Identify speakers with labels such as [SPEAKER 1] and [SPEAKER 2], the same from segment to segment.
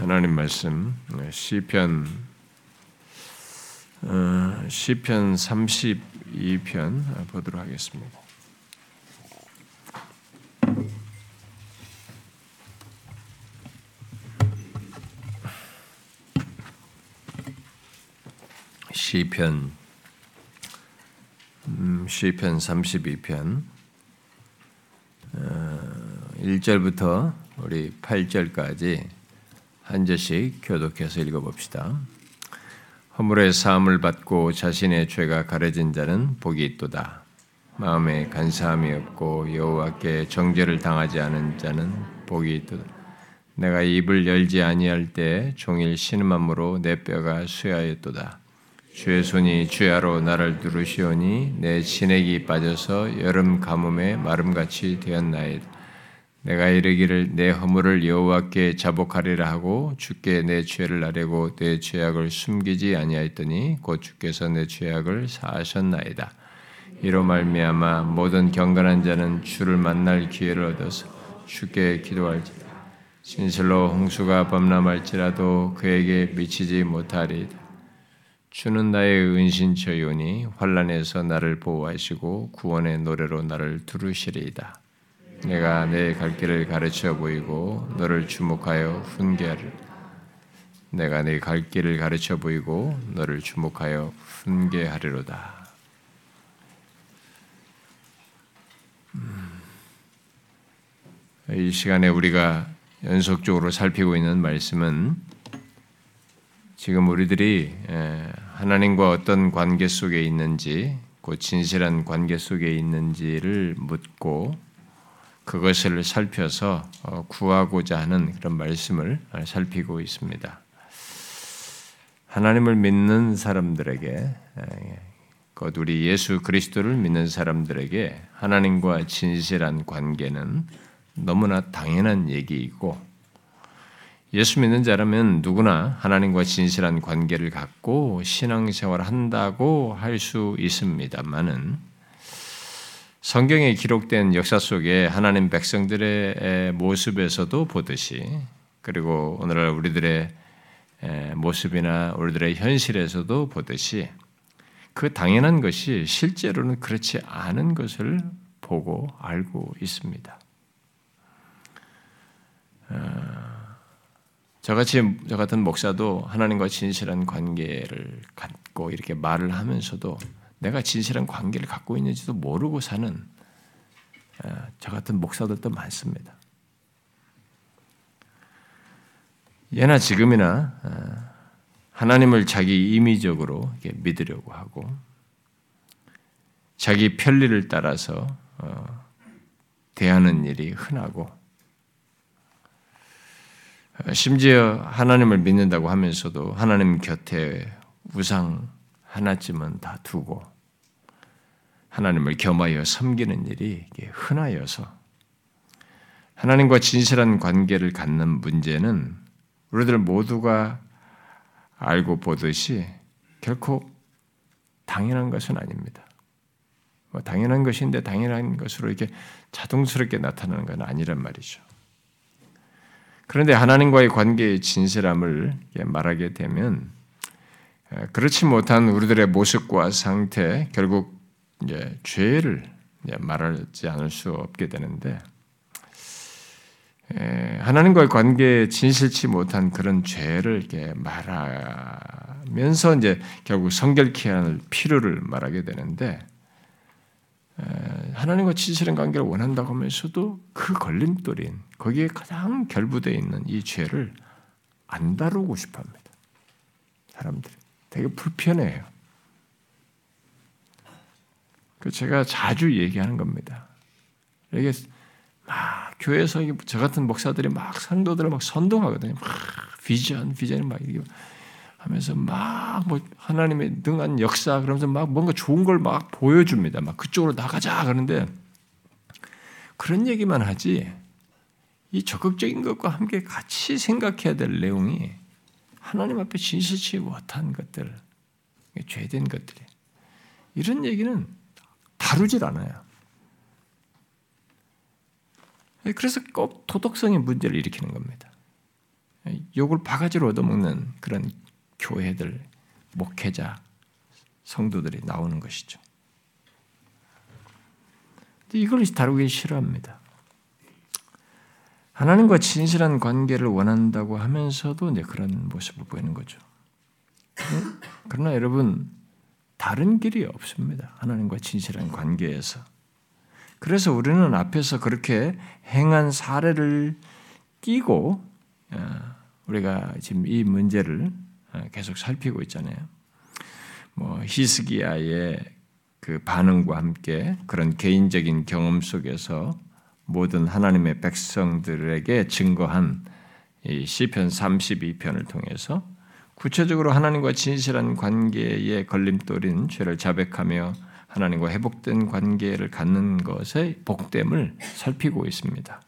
[SPEAKER 1] 하나님 말씀 시편 어, 시편 32편 보도록 하겠습니다. 시편 음, 시편 32편 1절부터 어, 우리 8절까지 한 절씩 교독해서 읽어봅시다. 허물의 사함을 받고 자신의 죄가 가려진 자는 복이 있도다. 마음에 간사함이 없고 여호와께 정죄를 당하지 않은 자는 복이 있도다. 내가 입을 열지 아니할 때 종일 신음함으로 내 뼈가 쇠하였도다. 주의 손이 주야로 나를 두르시오니 내 진액이 빠져서 여름 가뭄에 마름같이 되었나이다. 내가 이르기를 내 허물을 여호와께 자복하리라 하고 주께 내 죄를 아뢰고 내 죄악을 숨기지 아니하였더니 곧 주께서 내 죄악을 사하셨나이다. 이로 말미암아 모든 경건한 자는 주를 만날 기회를 얻어서 주께 기도할지라. 진실로 홍수가 범람할지라도 그에게 미치지 못하리이다. 주는 나의 은신처요니 환란에서 나를 보호하시고 구원의 노래로 나를 두르시리이다. 내가 내 갈 길을 가르쳐 보이고 너를 주목하여 훈계하리. 내가 내 갈 길을 가르쳐 보이고 너를 주목하여 훈계하리로다. 음. 이 시간에 우리가 연속적으로 살피고 있는 말씀은 지금 우리들이 하나님과 어떤 관계 속에 있는지, 그 진실한 관계 속에 있는지를 묻고 그것을 살펴서 어, 구하고자 하는 그런 말씀을 살피고 있습니다. 하나님을 믿는 사람들에게 곧 우리 예수 그리스도를 믿는 사람들에게 하나님과 진실한 관계는 너무나 당연한 얘기이고 예수 믿는 자라면 누구나 하나님과 진실한 관계를 갖고 신앙생활을 한다고 할 수 있습니다만은 성경에 기록된 역사 속에 하나님 백성들의 모습에서도 보듯이 그리고 오늘날 우리들의 모습이나 우리들의 현실에서도 보듯이 그 당연한 것이 실제로는 그렇지 않은 것을 보고 알고 있습니다. 어, 저같이 저 같은 목사도 하나님과 진실한 관계를 갖고 이렇게 말을 하면서도 내가 진실한 관계를 갖고 있는지도 모르고 사는 어, 저 같은 목사들도 많습니다. 예나 지금이나 어, 하나님을 자기 임의적으로 믿으려고 하고 자기 편리를 따라서 어, 대하는 일이 흔하고 심지어 하나님을 믿는다고 하면서도 하나님 곁에 우상 하나쯤은 다 두고 하나님을 겸하여 섬기는 일이 흔하여서 하나님과 진실한 관계를 갖는 문제는 우리들 모두가 알고 보듯이 결코 당연한 것은 아닙니다. 뭐 당연한 것인데 당연한 것으로 이렇게 자동스럽게 나타나는 건 아니란 말이죠. 그런데 하나님과의 관계의 진실함을 말하게 되면 그렇지 못한 우리들의 모습과 상태, 결국 이제 죄를 말하지 않을 수 없게 되는데 하나님과의 관계에 진실치 못한 그런 죄를 이렇게 말하면서 이제 결국 성결케 하는 필요를 말하게 되는데 하나님과 진실한 관계를 원한다고 하면서도 그 걸림돌인 거기에 가장 결부되어 있는 이 죄를 안 다루고 싶어합니다. 사람들이 되게 불편해요. 그 제가 자주 얘기하는 겁니다. 이게 막 교회에서 저 같은 목사들이 막 성도들을 막 선동하거든요. 막 비전, 비전을 막 이렇게 하면서 막 뭐 하나님의 능한 역사 그러면서 막 뭔가 좋은 걸 막 보여줍니다. 막 그쪽으로 나가자 그러는데 그런 얘기만 하지 이 적극적인 것과 함께 같이 생각해야 될 내용이 하나님 앞에 진실치 못한 것들, 죄된 것들이 이런 얘기는 다루질 않아요. 그래서 꼭 도덕성의 문제를 일으키는 겁니다. 욕을 바가지로 얻어먹는 그런 교회들, 목회자, 성도들이 나오는 것이죠. 이걸 다루기 싫어합니다. 하나님과 진실한 관계를 원한다고 하면서도 이제 그런 모습을 보이는 거죠. 그러나 여러분 다른 길이 없습니다. 하나님과 진실한 관계에서. 그래서 우리는 앞에서 그렇게 행한 사례를 끼고 어, 우리가 지금 이 문제를 어, 계속 살피고 있잖아요. 뭐 히스기야의 그 반응과 함께 그런 개인적인 경험 속에서 모든 하나님의 백성들에게 증거한 이 시편 32편을 통해서 구체적으로 하나님과 진실한 관계의 걸림돌인 죄를 자백하며 하나님과 회복된 관계를 갖는 것의 복됨을 살피고 있습니다.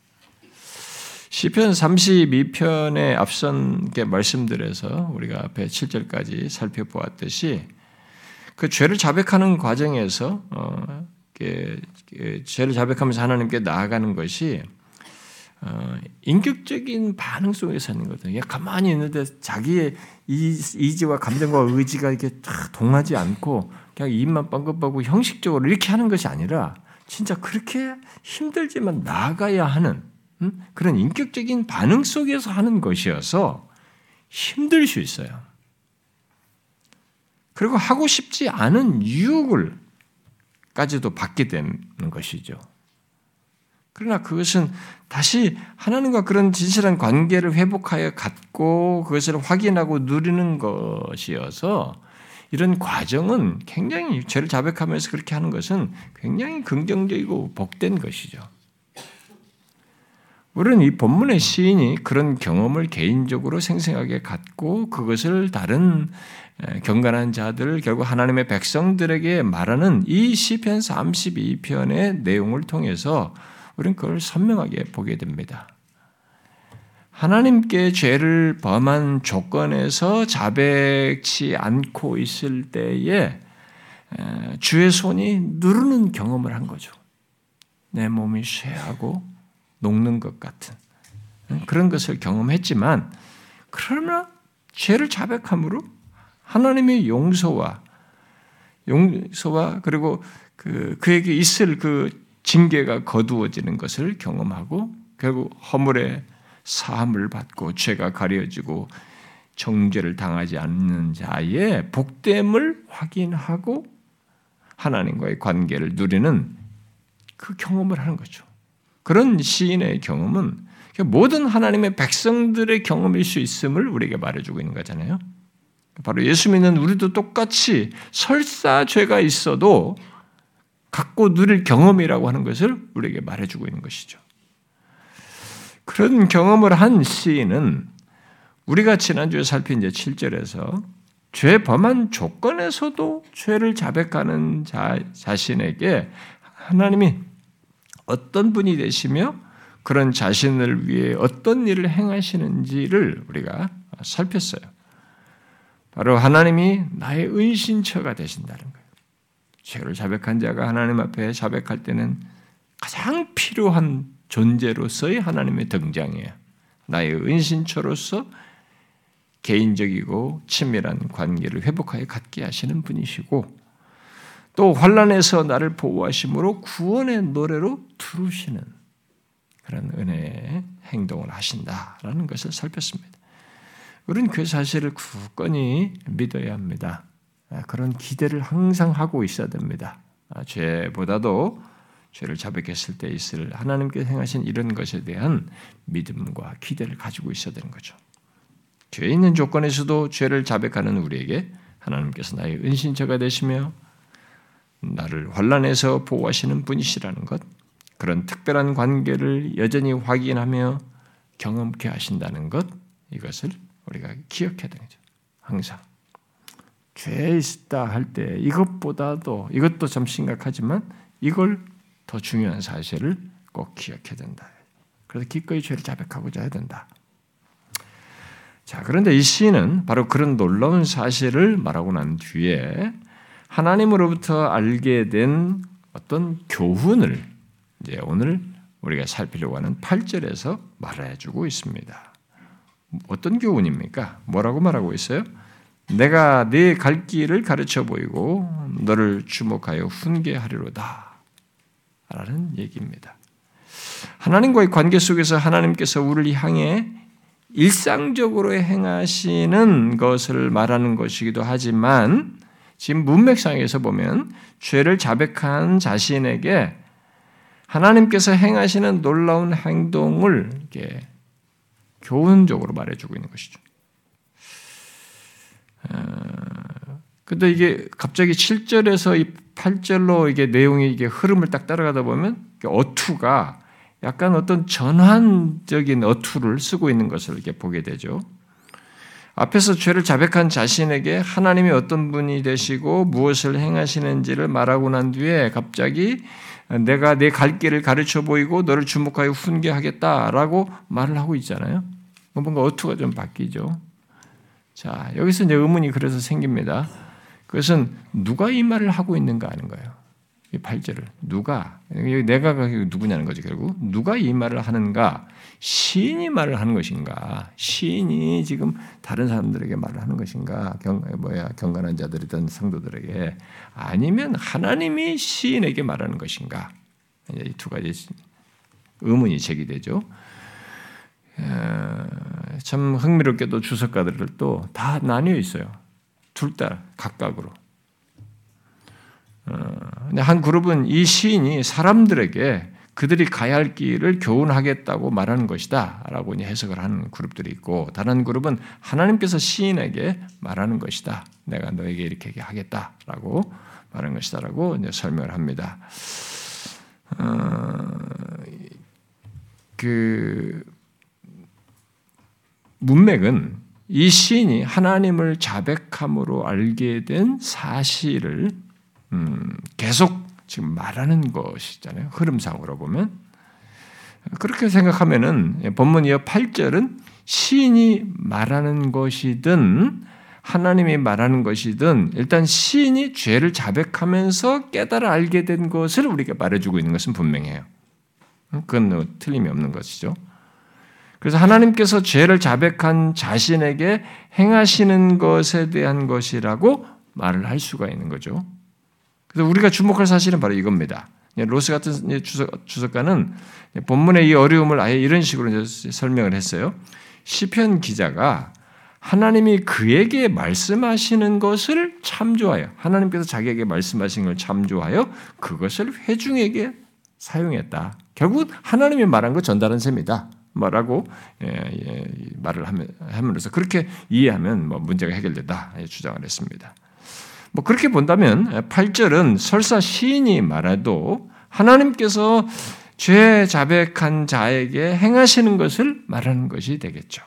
[SPEAKER 1] 시편 32편의 앞선 말씀들에서 우리가 앞에 7절까지 살펴보았듯이 그 죄를 자백하는 과정에서 어, 죄를 자백하면서 하나님께 나아가는 것이 어, 인격적인 반응 속에서 하는 거거든요. 가만히 있는데 자기의 이지와 감정과 의지가 이렇게 동하지 않고 그냥 입만 뻥긋뻥긋 형식적으로 이렇게 하는 것이 아니라 진짜 그렇게 힘들지만 나아가야 하는 음? 그런 인격적인 반응 속에서 하는 것이어서 힘들 수 있어요. 그리고 하고 싶지 않은 유혹을 까지도 받게 되는 것이죠. 그러나 그것은 다시 하나님과 그런 진실한 관계를 회복하여 갖고 그것을 확인하고 누리는 것이어서 이런 과정은 굉장히 죄를 자백하면서 그렇게 하는 것은 굉장히 긍정적이고 복된 것이죠. 우리는 이 본문의 시인이 그런 경험을 개인적으로 생생하게 갖고 그것을 다른 경건한 자들 결국 하나님의 백성들에게 말하는 이 시편 32편의 내용을 통해서 우리는 그걸 선명하게 보게 됩니다. 하나님께 죄를 범한 조건에서 자백치 않고 있을 때에 주의 손이 누르는 경험을 한 거죠. 내 몸이 쇠하고 녹는 것 같은 그런 것을 경험했지만 그러나 죄를 자백함으로 하나님의 용서와 용서와 그리고 그 그에게 있을 그 징계가 거두어지는 것을 경험하고 결국 허물의 사함을 받고 죄가 가려지고 정죄를 당하지 않는 자의 복됨을 확인하고 하나님과의 관계를 누리는 그 경험을 하는 거죠. 그런 시인의 경험은 모든 하나님의 백성들의 경험일 수 있음을 우리에게 말해주고 있는 거잖아요. 바로 예수 믿는 우리도 똑같이 설사 죄가 있어도 갖고 누릴 경험이라고 하는 것을 우리에게 말해주고 있는 것이죠. 그런 경험을 한 시인은 우리가 지난주에 살핀 이제 7절에서 죄 범한 조건에서도 죄를 자백하는 자, 자신에게 하나님이 어떤 분이 되시며 그런 자신을 위해 어떤 일을 행하시는지를 우리가 살폈어요. 바로 하나님이 나의 은신처가 되신다는 거예요. 죄를 자백한 자가 하나님 앞에 자백할 때는 가장 필요한 존재로서의 하나님의 등장이에요. 나의 은신처로서 개인적이고 친밀한 관계를 회복하여 갖게 하시는 분이시고 또 환란에서 나를 보호하심으로 구원의 노래로 두르시는 그런 은혜의 행동을 하신다라는 것을 살폈습니다. 우리는 그 사실을 굳건히 믿어야 합니다. 아, 그런 기대를 항상 하고 있어야 됩니다. 아, 죄보다도 죄를 자백했을 때 있을 하나님께서 행하신 이런 것에 대한 믿음과 기대를 가지고 있어야 되는 거죠. 죄 있는 조건에서도 죄를 자백하는 우리에게 하나님께서 나의 은신처가 되시며 나를 환란에서 보호하시는 분이시라는 것, 그런 특별한 관계를 여전히 확인하며 경험케 하신다는 것, 이것을 우리가 기억해야 되는 거죠. 항상. 죄 있다 할 때 이것보다도 이것도 참 심각하지만 이걸 더 중요한 사실을 꼭 기억해야 된다. 그래서 기꺼이 죄를 자백하고자 해야 된다. 자, 그런데 이 시인은 바로 그런 놀라운 사실을 말하고 난 뒤에 하나님으로부터 알게 된 어떤 교훈을 이제 오늘 우리가 살피려고 하는 8절에서 말해주고 있습니다. 어떤 교훈입니까? 뭐라고 말하고 있어요? 내가 네 갈 길을 가르쳐 보이고 너를 주목하여 훈계하리로다. 라는 얘기입니다. 하나님과의 관계 속에서 하나님께서 우리를 향해 일상적으로 행하시는 것을 말하는 것이기도 하지만 지금 문맥상에서 보면 죄를 자백한 자신에게 하나님께서 행하시는 놀라운 행동을 이렇게 교훈적으로 말해주고 있는 것이죠. 어, 근데 이게 갑자기 7절에서 이 8절로 이게 내용이 이게 흐름을 딱 따라가다 보면 어투가 약간 어떤 전환적인 어투를 쓰고 있는 것을 이렇게 보게 되죠. 앞에서 죄를 자백한 자신에게 하나님이 어떤 분이 되시고 무엇을 행하시는지를 말하고 난 뒤에 갑자기 내가 내 갈 길을 가르쳐 보이고 너를 주목하여 훈계하겠다라고 말을 하고 있잖아요. 뭔가 어투가 좀 바뀌죠. 자, 여기서 이제 의문이 그래서 생깁니다. 그것은 누가 이 말을 하고 있는가 하는 거예요. 이 8절을. 누가, 내가 누구냐는 거죠, 결국. 누가 이 말을 하는가? 시인이 말을 하는 것인가? 시인이 지금 다른 사람들에게 말을 하는 것인가? 경, 뭐야, 경건한 자들이든 성도들에게. 아니면 하나님이 시인에게 말하는 것인가? 이두 가지 의문이 제기되죠. 참 흥미롭게도 주석가들도 다 나뉘어 있어요. 둘 다 각각으로. 어, 한 그룹은 이 시인이 사람들에게 그들이 가야 할 길을 교훈하겠다고 말하는 것이다 라고 해석을 하는 그룹들이 있고 다른 그룹은 하나님께서 시인에게 말하는 것이다. 내가 너에게 이렇게 하겠다 라고 말하는 것이다 라고 설명을 합니다. 어, 그 문맥은 이 시인이 하나님을 자백함으로 알게 된 사실을 음, 계속 지금 말하는 것이잖아요. 흐름상으로 보면. 그렇게 생각하면은 본문 이어 8절은 시인이 말하는 것이든 하나님이 말하는 것이든 일단 시인이 죄를 자백하면서 깨달아 알게 된 것을 우리가 말해주고 있는 것은 분명해요. 그건 뭐 틀림이 없는 것이죠. 그래서 하나님께서 죄를 자백한 자신에게 행하시는 것에 대한 것이라고 말을 할 수가 있는 거죠. 그래서 우리가 주목할 사실은 바로 이겁니다. 로스 같은 주석, 가는 본문의 이 어려움을 아예 이런 식으로 설명을 했어요. 시편 기자가 하나님이 그에게 말씀하시는 것을 참조하여 하나님께서 자기에게 말씀하신 걸 참조하여 그것을 회중에게 사용했다. 결국 하나님이 말한 것 전달한 셈이다. 뭐라고 예, 예, 말을 함으로써 그렇게 이해하면 뭐 문제가 해결된다 주장을 했습니다. 뭐 그렇게 본다면 8절은 설사 시인이 말해도 하나님께서 죄 자백한 자에게 행하시는 것을 말하는 것이 되겠죠.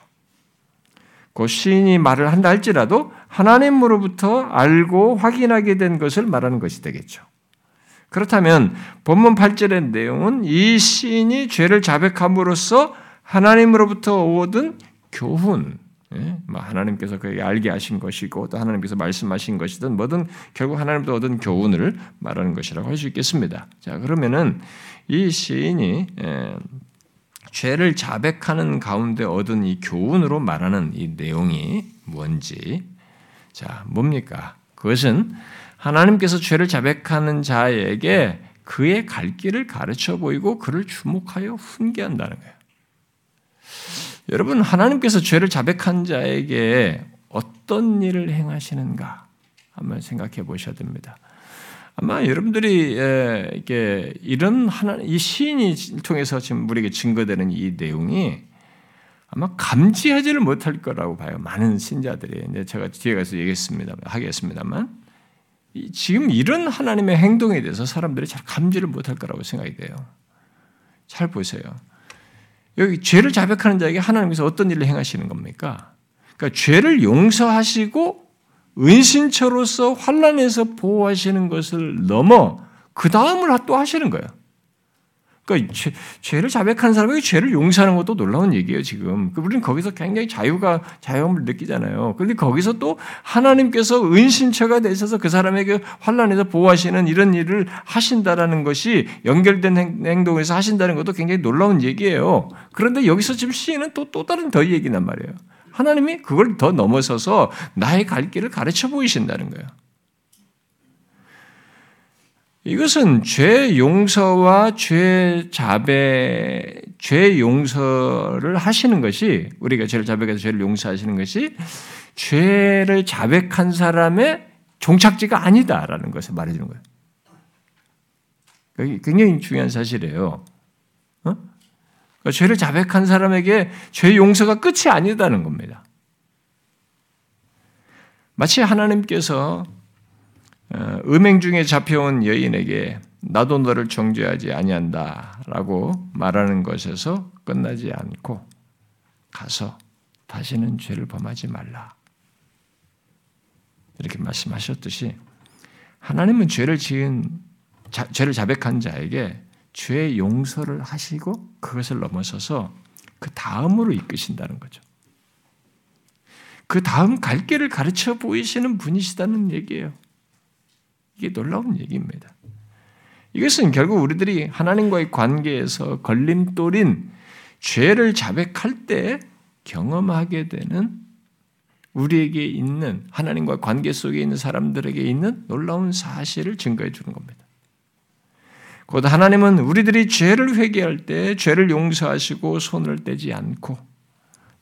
[SPEAKER 1] 그 시인이 말을 한다 할지라도 하나님으로부터 알고 확인하게 된 것을 말하는 것이 되겠죠. 그렇다면 본문 8절의 내용은 이 시인이 죄를 자백함으로써 하나님으로부터 얻은 교훈, 예? 뭐 하나님께서 그에게 알게 하신 것이고 또 하나님께서 말씀하신 것이든 뭐든 결국 하나님도 얻은 교훈을 말하는 것이라고 할 수 있겠습니다. 자 그러면은 이 시인이 예, 죄를 자백하는 가운데 얻은 이 교훈으로 말하는 이 내용이 뭔지 자 뭡니까? 그것은 하나님께서 죄를 자백하는 자에게 그의 갈 길을 가르쳐 보이고 그를 주목하여 훈계한다는 거예요. 여러분 하나님께서 죄를 자백한 자에게 어떤 일을 행하시는가 한번 생각해 보셔야 됩니다. 아마 여러분들이 이게 이런 하나 이 시인이 통해서 지금 우리에게 증거되는 이 내용이 아마 감지하지를 못할 거라고 봐요. 많은 신자들이 이제 제가 뒤에 가서 얘기했습니다. 하겠습니다만 지금 이런 하나님의 행동에 대해서 사람들이 잘 감지를 못할 거라고 생각이 돼요. 잘 보세요. 여기 죄를 자백하는 자에게 하나님께서 어떤 일을 행하시는 겁니까? 그러니까 죄를 용서하시고 은신처로서 환란에서 보호하시는 것을 넘어 그 다음을 또 하시는 거예요. 그러니까 죄, 를 자백하는 사람에게 죄를 용서하는 것도 놀라운 얘기예요, 지금. 그 우리는 거기서 굉장히 자유가, 자유함을 느끼잖아요. 그런데 거기서 또 하나님께서 은신처가 되셔서 그 사람에게 환란에서 보호하시는 이런 일을 하신다라는 것이 연결된 행동에서 하신다는 것도 굉장히 놀라운 얘기예요. 그런데 여기서 지금 시인은 또, 또 다른 더 얘기란 말이에요. 하나님이 그걸 더 넘어서서 나의 갈 길을 가르쳐 보이신다는 거예요. 이것은 죄 용서와 죄 자배, 죄 용서를 하시는 것이 우리가 죄를 자백해서 죄를 용서하시는 것이 죄를 자백한 사람의 종착지가 아니다라는 것을 말해주는 거예요. 굉장히 중요한 사실이에요. 어? 그러니까 죄를 자백한 사람에게 죄 용서가 끝이 아니다는 겁니다. 마치 하나님께서 어, 음행 중에 잡혀온 여인에게 나도 너를 정죄하지 아니한다라고 말하는 것에서 끝나지 않고 가서 다시는 죄를 범하지 말라. 이렇게 말씀하셨듯이 하나님은 죄를 지은 자, 죄를 자백한 자에게 죄 용서를 하시고 그것을 넘어서서 그 다음으로 이끄신다는 거죠. 그 다음 갈 길을 가르쳐 보이시는 분이시다는 얘기예요. 이게 놀라운 얘기입니다. 이것은 결국 우리들이 하나님과의 관계에서 걸림돌인 죄를 자백할 때 경험하게 되는 우리에게 있는 하나님과 관계 속에 있는 사람들에게 있는 놀라운 사실을 증거해 주는 겁니다. 곧 하나님은 우리들이 죄를 회개할 때 죄를 용서하시고 손을 떼지 않고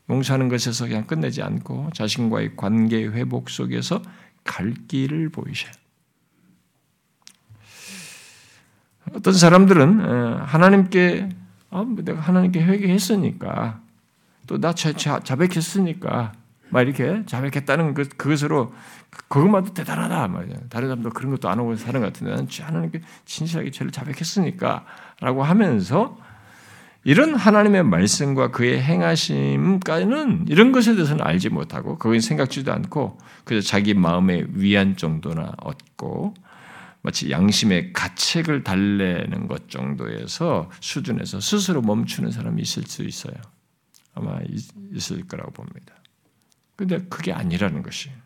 [SPEAKER 1] 용서하는 것에서 그냥 끝내지 않고 자신과의 관계 회복 속에서 갈 길을 보이셔요. 어떤 사람들은 하나님께 아, 뭐 내가 하나님께 회개했으니까 또 나 자백했으니까 막 이렇게 자백했다는 것 그것으로 그것만도 대단하다 말이야. 다른 사람도 그런 것도 안 하고 사는 것 같은데 나는 하나님께 진실하게 죄를 자백했으니까라고 하면서 이런 하나님의 말씀과 그의 행하심까지는 이런 것에 대해서는 알지 못하고 그건 생각지도 않고 그래서 자기 마음의 위안 정도나 얻고 마치 양심의 가책을 달래는 것 정도에서 수준에서 스스로 멈추는 사람이 있을 수 있어요. 아마 있을 거라고 봅니다. 근데 그게 아니라는 것이에요.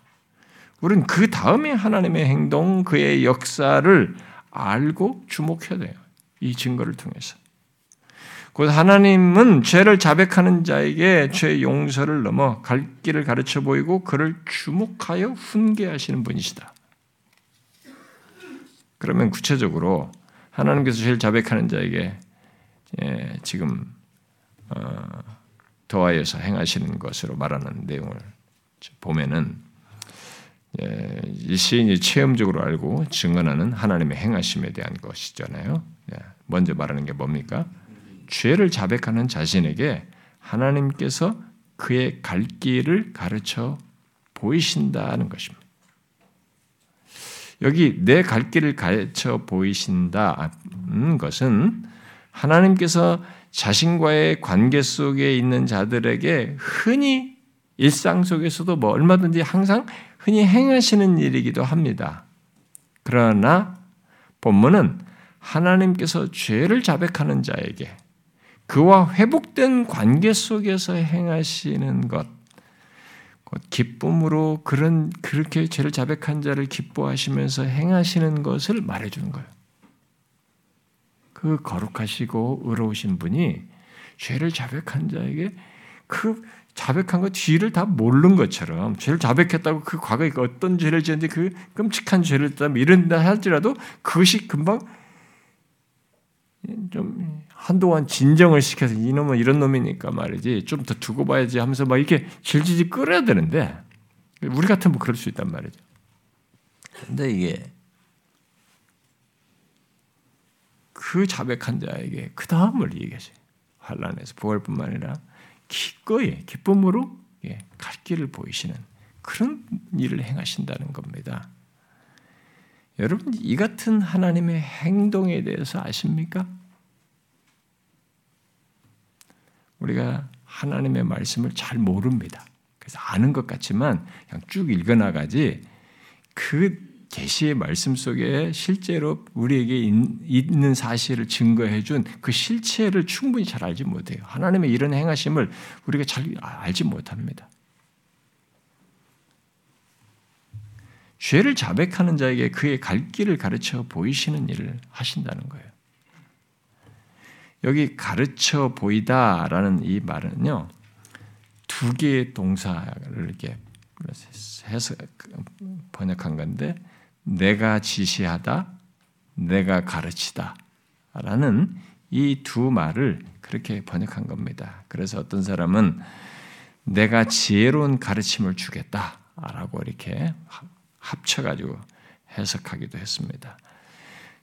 [SPEAKER 1] 우리는 그 다음에 하나님의 행동, 그의 역사를 알고 주목해야 돼요. 이 증거를 통해서. 곧 하나님은 죄를 자백하는 자에게 죄 용서를 넘어 갈 길을 가르쳐 보이고 그를 주목하여 훈계하시는 분이시다. 그러면 구체적으로 하나님께서 죄를 자백하는 자에게 예, 지금 어, 더하여서 행하시는 것으로 말하는 내용을 보면은 예, 이 시인이 체험적으로 알고 증언하는 하나님의 행하심에 대한 것이잖아요. 예, 먼저 말하는 게 뭡니까? 죄를 자백하는 자신에게 하나님께서 그의 갈 길을 가르쳐 보이신다는 것입니다. 여기 내 갈 길을 가르쳐 보이신다는 것은 하나님께서 자신과의 관계 속에 있는 자들에게 흔히 일상 속에서도 뭐 얼마든지 항상 흔히 행하시는 일이기도 합니다. 그러나 본문은 하나님께서 죄를 자백하는 자에게 그와 회복된 관계 속에서 행하시는 것, 기쁨으로 그런 그렇게 죄를 자백한 자를 기뻐하시면서 행하시는 것을 말해 주는 거예요. 그 거룩하시고 의로우신 분이 죄를 자백한 자에게 그 자백한 것 뒤를 다 모르는 것처럼 죄를 자백했다고 그 과거에 그 어떤 죄를 지었는데 그 끔찍한 죄를 했다 이런다 할지라도 그것이 금방 좀 한동안 진정을 시켜서 이놈은 이런 놈이니까 말이지 좀 더 두고 봐야지 하면서 막 이렇게 질질질 끌어야 되는데 우리 같으면 뭐 그럴 수 있단 말이죠. 근데 이게 그 자백한 자에게 그 다음을 얘기하죠. 환란에서 부활뿐만 아니라 기꺼이 기쁨으로 예, 갈 길을 보이시는 그런 일을 행하신다는 겁니다. 여러분 이 같은 하나님의 행동에 대해서 아십니까? 우리가 하나님의 말씀을 잘 모릅니다. 그래서 아는 것 같지만 그냥 쭉 읽어나가지 그 계시의 말씀 속에 실제로 우리에게 있는 사실을 증거해 준 그 실체를 충분히 잘 알지 못해요. 하나님의 이런 행하심을 우리가 잘 알지 못합니다. 죄를 자백하는 자에게 그의 갈 길을 가르쳐 보이시는 일을 하신다는 거예요. 여기 가르쳐 보이다라는 이 말은요, 두 개의 동사를 이렇게 해서 번역한 건데 내가 지시하다, 내가 가르치다 라는 이 두 말을 그렇게 번역한 겁니다. 그래서 어떤 사람은 내가 지혜로운 가르침을 주겠다라고 이렇게 합쳐가지고 해석하기도 했습니다.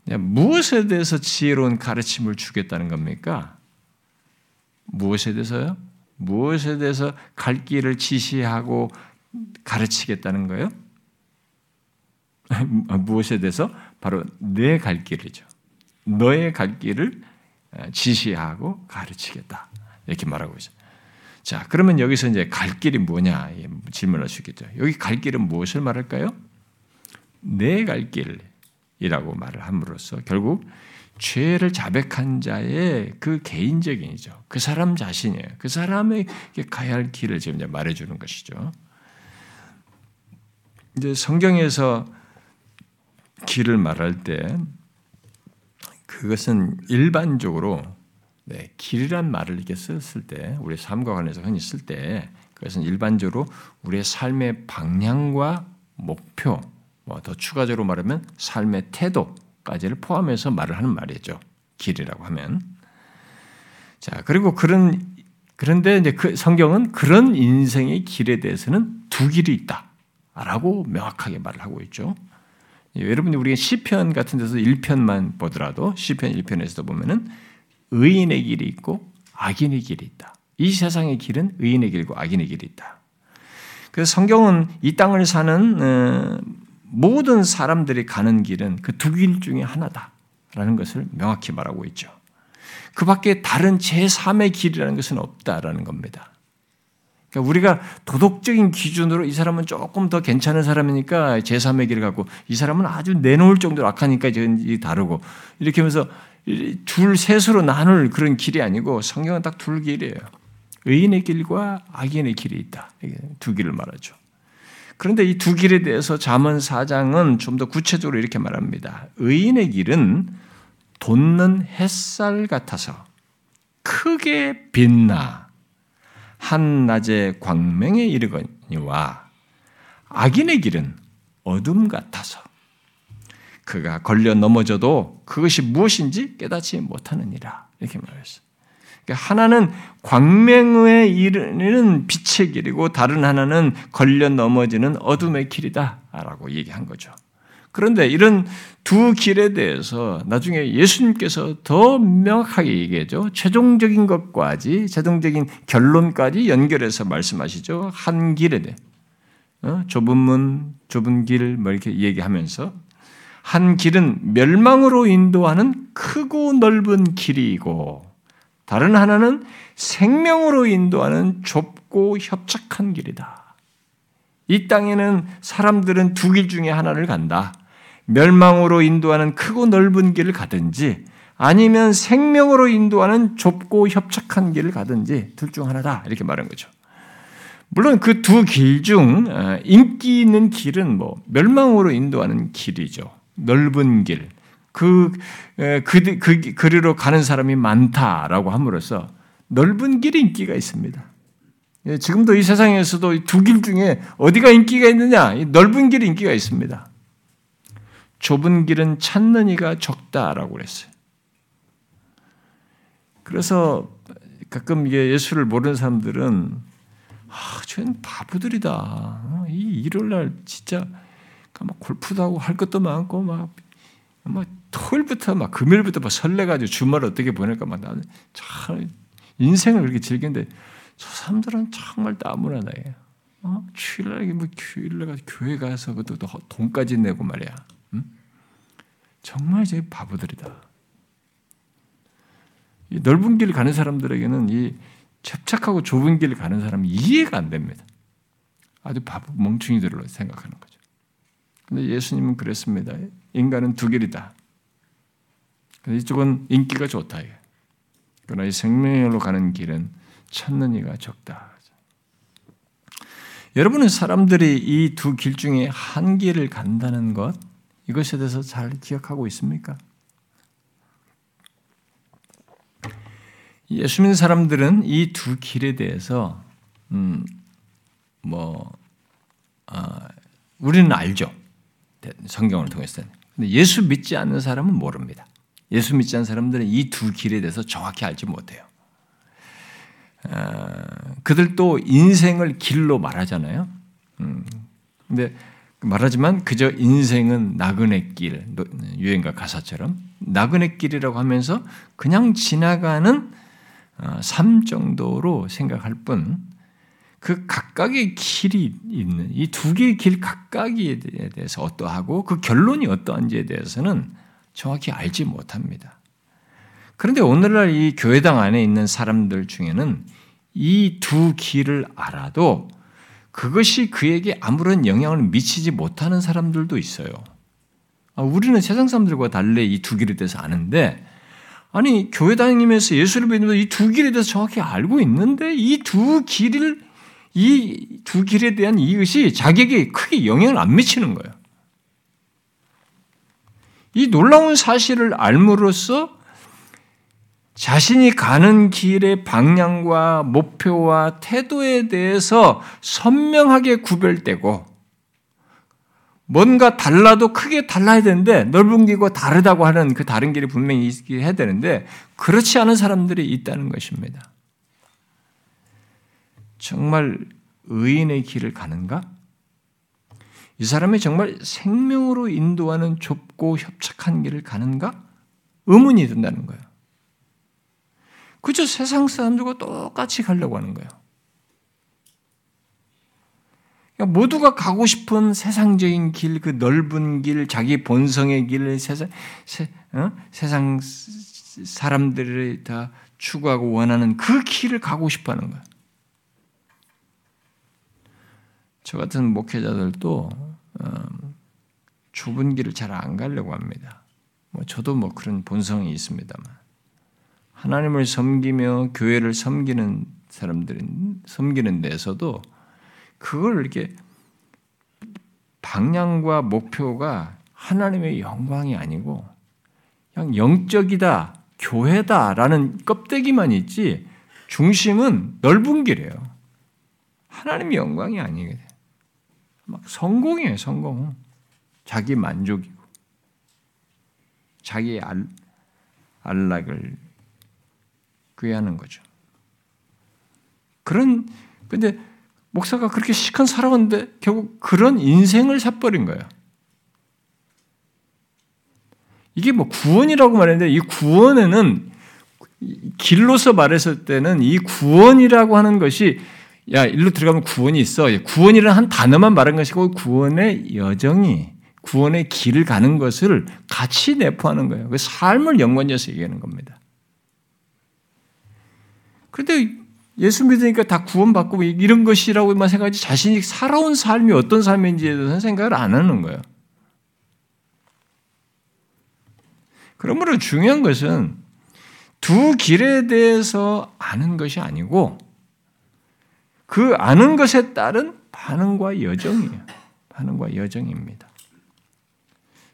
[SPEAKER 1] 무엇에 대해서 지혜로운 가르침을 주겠다는 겁니까? 무엇에 대해서요? 무엇에 대해서 갈 길을 지시하고 가르치겠다는 거예요? 무엇에 대해서? 바로 내 갈 길이죠. 너의 갈 길을 지시하고 가르치겠다. 이렇게 말하고 있어요. 자, 그러면 여기서 이제 갈 길이 뭐냐 질문할 수 있겠죠. 여기 갈 길은 무엇을 말할까요? 내 갈 길 이라고 말을 함으로써 결국 죄를 자백한 자의 그 개인적인이죠. 그 사람 자신이에요. 그 사람에게 가야 할 길을 지금 이제 말해주는 것이죠. 이제 성경에서 길을 말할 때 그것은 일반적으로 네, 길이란 말을 이렇게 썼을 때 우리 삶과 관해서 흔히 쓸 때 그것은 일반적으로 우리의 삶의 방향과 목표, 뭐 더 추가적으로 말하면 삶의 태도까지를 포함해서 말을 하는 말이죠. 길이라고 하면. 자, 그리고 그런 그런데 이제 그 성경은 그런 인생의 길에 대해서는 두 길이 있다라고 명확하게 말을 하고 있죠. 여러분이 우리가 시편 같은 데서 1편만 보더라도 시편 1편에서도 보면은 의인의 길이 있고 악인의 길이 있다. 이 세상의 길은 의인의 길이고 악인의 길이 있다. 그래서 성경은 이 땅을 사는 어, 모든 사람들이 가는 길은 그 두 길 중에 하나다라는 것을 명확히 말하고 있죠. 그 밖에 다른 제3의 길이라는 것은 없다라는 겁니다. 그러니까 우리가 도덕적인 기준으로 이 사람은 조금 더 괜찮은 사람이니까 제3의 길을 갖고 이 사람은 아주 내놓을 정도로 악하니까 이제 다르고 이렇게 하면서 둘 셋으로 나눌 그런 길이 아니고 성경은 딱 둘 길이에요. 의인의 길과 악인의 길이 있다. 두 길을 말하죠. 그런데 이 두 길에 대해서 잠언 4장은 좀 더 구체적으로 이렇게 말합니다. 의인의 길은 돋는 햇살 같아서 크게 빛나 한낮의 광명에 이르거니와 악인의 길은 어둠 같아서 그가 걸려 넘어져도 그것이 무엇인지 깨닫지 못하느니라 이렇게 말했어요. 그러니까 하나는 광명에 이르는 빛의 길이고 다른 하나는 걸려 넘어지는 어둠의 길이다라고 얘기한 거죠. 그런데 이런 두 길에 대해서 나중에 예수님께서 더 명확하게 얘기하죠. 최종적인 것까지, 최종적인 결론까지 연결해서 말씀하시죠. 한 길에 대해. 어? 좁은 문, 좁은 길, 뭐 이렇게 얘기하면서 한 길은 멸망으로 인도하는 크고 넓은 길이고 다른 하나는 생명으로 인도하는 좁고 협착한 길이다. 이 땅에는 사람들은 두 길 중에 하나를 간다. 멸망으로 인도하는 크고 넓은 길을 가든지 아니면 생명으로 인도하는 좁고 협착한 길을 가든지 둘 중 하나다 이렇게 말한 거죠. 물론 그 두 길중 어, 인기 있는 길은 뭐 멸망으로 인도하는 길이죠. 넓은 길. 그, 그, 그, 그리로 가는 사람이 많다라고 함으로써 넓은 길이 인기가 있습니다. 예, 지금도 이 세상에서도 두 길 중에 어디가 인기가 있느냐? 넓은 길이 인기가 있습니다. 좁은 길은 찾는 이가 적다라고 그랬어요. 그래서 가끔 이게 예수를 모르는 사람들은 아, 쟤는 바보들이다. 어, 이 일요일 날 진짜 막 골프도 하고 할 것도 많고 막, 막 토요일부터 막 금요일부터 막 설레가지고 주말 어떻게 보낼까 막 나는 참 인생을 그렇게 즐기는데 저 사람들은 정말 나무라나예요. 어? 주일날 뭐 주일날 가서 교회 가서 그것도 돈까지 내고 말이야. 정말 제 바보들이다. 넓은 길 가는 사람들에게는 이 chấp 착하고 좁은 길 가는 사람이 이해가 안 됩니다. 아주 바보 멍충이들로 생각하는 거죠. 근데 예수님은 그랬습니다. 인간은 두 길이다. 이쪽은 인기가 좋다. 그러나 이 생명으로 가는 길은 찾는 이가 적다. 여러분은 사람들이 이 두 길 중에 한 길을 간다는 것, 이것에 대해서 잘 기억하고 있습니까? 예수 믿는 사람들은 이 두 길에 대해서
[SPEAKER 2] 음, 뭐 아, 우리는 알죠. 성경을 통해서. 근데 예수 믿지 않는 사람은 모릅니다. 예수 믿지 않는 사람들은 이 두 길에 대해서 정확히 알지 못해요. 아, 그들도 인생을 길로 말하잖아요. 음, 근데 말하지만 그저 인생은 나그네 길, 유행가 가사처럼 나그네 길이라고 하면서 그냥 지나가는 어, 삶 정도로 생각할 뿐, 그 각각의 길이 있는 이 두 개의 길 각각에 대해서 어떠하고 그 결론이 어떠한지에 대해서는 정확히 알지 못합니다. 그런데 오늘날 이 교회당 안에 있는 사람들 중에는 이 두 길을 알아도 그것이 그에게 아무런 영향을 미치지 못하는 사람들도 있어요. 아, 우리는 세상 사람들과 달리 이 두 길에 대해서 아는데, 아니, 교회 다니면서 예수를 믿으면서 이 두 길에 대해서 정확히 알고 있는데, 이 두 길을, 이 두 길에 대한 이것이 자기에게 크게 영향을 안 미치는 거예요. 이 놀라운 사실을 알므로써 자신이 가는 길의 방향과 목표와 태도에 대해서 선명하게 구별되고 뭔가 달라도 크게 달라야 되는데 넓은 길과 다르다고 하는 그 다른 길이 분명히 있게 해야 되는데 그렇지 않은 사람들이 있다는 것입니다. 정말 의인의 길을 가는가? 이 사람이 정말 생명으로 인도하는 좁고 협착한 길을 가는가? 의문이 든다는 거예요. 그저 세상 사람들과 똑같이 가려고 하는 거예요. 그러니까 모두가 가고 싶은 세상적인 길, 그 넓은 길, 자기 본성의 길, 세상, 세, 어? 세상 사람들이 다 추구하고 원하는 그 길을 가고 싶어 하는 거예요. 저 같은 목회자들도 어, 좁은 길을 잘 안 가려고 합니다. 뭐 저도 뭐 그런 본성이 있습니다만. 하나님을 섬기며 교회를 섬기는 사람들은 섬기는 데서도 그걸 이렇게 방향과 목표가 하나님의 영광이 아니고 그냥 영적이다, 교회다라는 껍데기만 있지 중심은 넓은 길이에요. 하나님의 영광이 아니게 돼. 막 성공이에요, 성공. 자기 만족이고 자기 알, 안락을 구애하는 거죠. 그런 근데 목사가 그렇게 시간 살아왔는데 결국 그런 인생을 사버린 거예요. 이게 뭐 구원이라고 말했는데 이 구원에는 길로서 말했을 때는 이 구원이라고 하는 것이 야 일로 들어가면 구원이 있어. 구원이라는 한 단어만 말한 것이고 구원의 여정이 구원의 길을 가는 것을 같이 내포하는 거예요. 그 삶을 연관해서 얘기하는 겁니다. 그런데 예수 믿으니까 다 구원받고 이런 것이라고만 생각하지 자신이 살아온 삶이 어떤 삶인지에 대해서는 생각을 안 하는 거예요. 그러므로 중요한 것은 두 길에 대해서 아는 것이 아니고 그 아는 것에 따른 반응과 여정이에요. 반응과 여정입니다.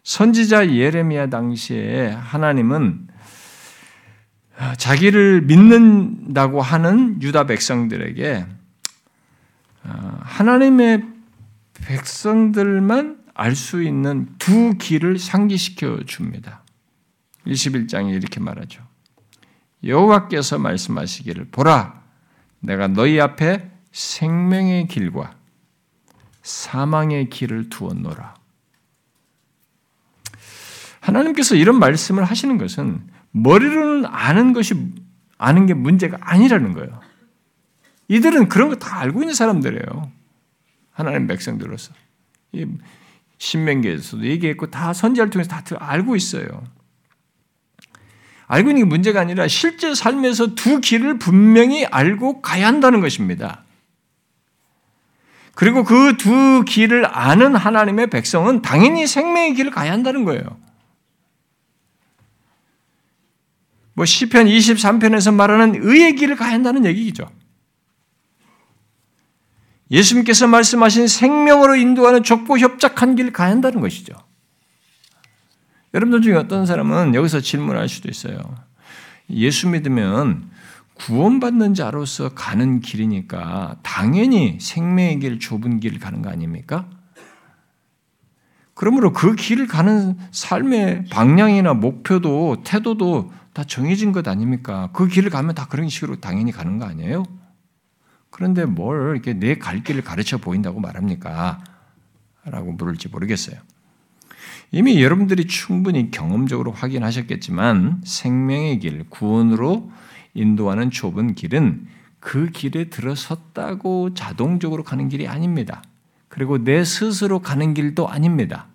[SPEAKER 2] 선지자 예레미야 당시에 하나님은 자기를 믿는다고 하는 유다 백성들에게 어, 하나님의 백성들만 알 수 있는 두 길을 상기시켜 줍니다. 21장에 이렇게 말하죠. 여호와께서 말씀하시기를 보라 내가 너희 앞에 생명의 길과 사망의 길을 두었노라. 하나님께서 이런 말씀을 하시는 것은 머리로는 아는 것이 아는 게 문제가 아니라는 거예요. 이들은 그런 거 다 알고 있는 사람들이에요. 하나님 백성들로서. 신명기에서도 얘기했고 다 선지자를 통해서 다 알고 있어요. 알고 있는 게 문제가 아니라 실제 삶에서 두 길을 분명히 알고 가야 한다는 것입니다. 그리고 그 두 길을 아는 하나님의 백성은 당연히 생명의 길을 가야 한다는 거예요. 뭐 시편 23편에서 말하는 의의 길을 가야 한다는 얘기죠. 예수님께서 말씀하신 생명으로 인도하는 좁고 협착한 길을 가야 한다는 것이죠. 여러분들 중에 어떤 사람은 여기서 질문할 수도 있어요. 예수 믿으면 구원받는 자로서 가는 길이니까 당연히 생명의 길, 좁은 길 가는 거 아닙니까? 그러므로 그 길을 가는 삶의 방향이나 목표도 태도도 다 정해진 것 아닙니까? 그 길을 가면 다 그런 식으로 당연히 가는 거 아니에요? 그런데 뭘 이렇게 내 갈 길을 가르쳐 보인다고 말합니까? 라고 물을지 모르겠어요. 이미 여러분들이 충분히 경험적으로 확인하셨겠지만 생명의 길, 구원으로 인도하는 좁은 길은 그 길에 들어섰다고 자동적으로 가는 길이 아닙니다. 그리고 내 스스로 가는 길도 아닙니다.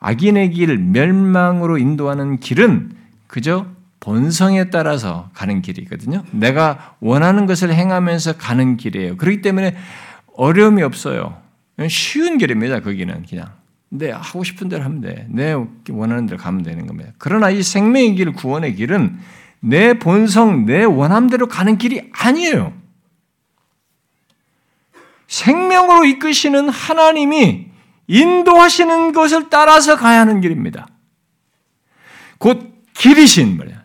[SPEAKER 2] 악인의 길, 멸망으로 인도하는 길은 그저 본성에 따라서 가는 길이거든요. 내가 원하는 것을 행하면서 가는 길이에요. 그렇기 때문에 어려움이 없어요. 쉬운 길입니다. 거기는 그냥. 내 하고 싶은 대로 하면 돼. 내 원하는 대로 가면 되는 겁니다. 그러나 이 생명의 길, 구원의 길은 내 본성, 내 원함대로 가는 길이 아니에요. 생명으로 이끄시는 하나님이 인도하시는 것을 따라서 가야 하는 길입니다. 곧 길이신 말이야.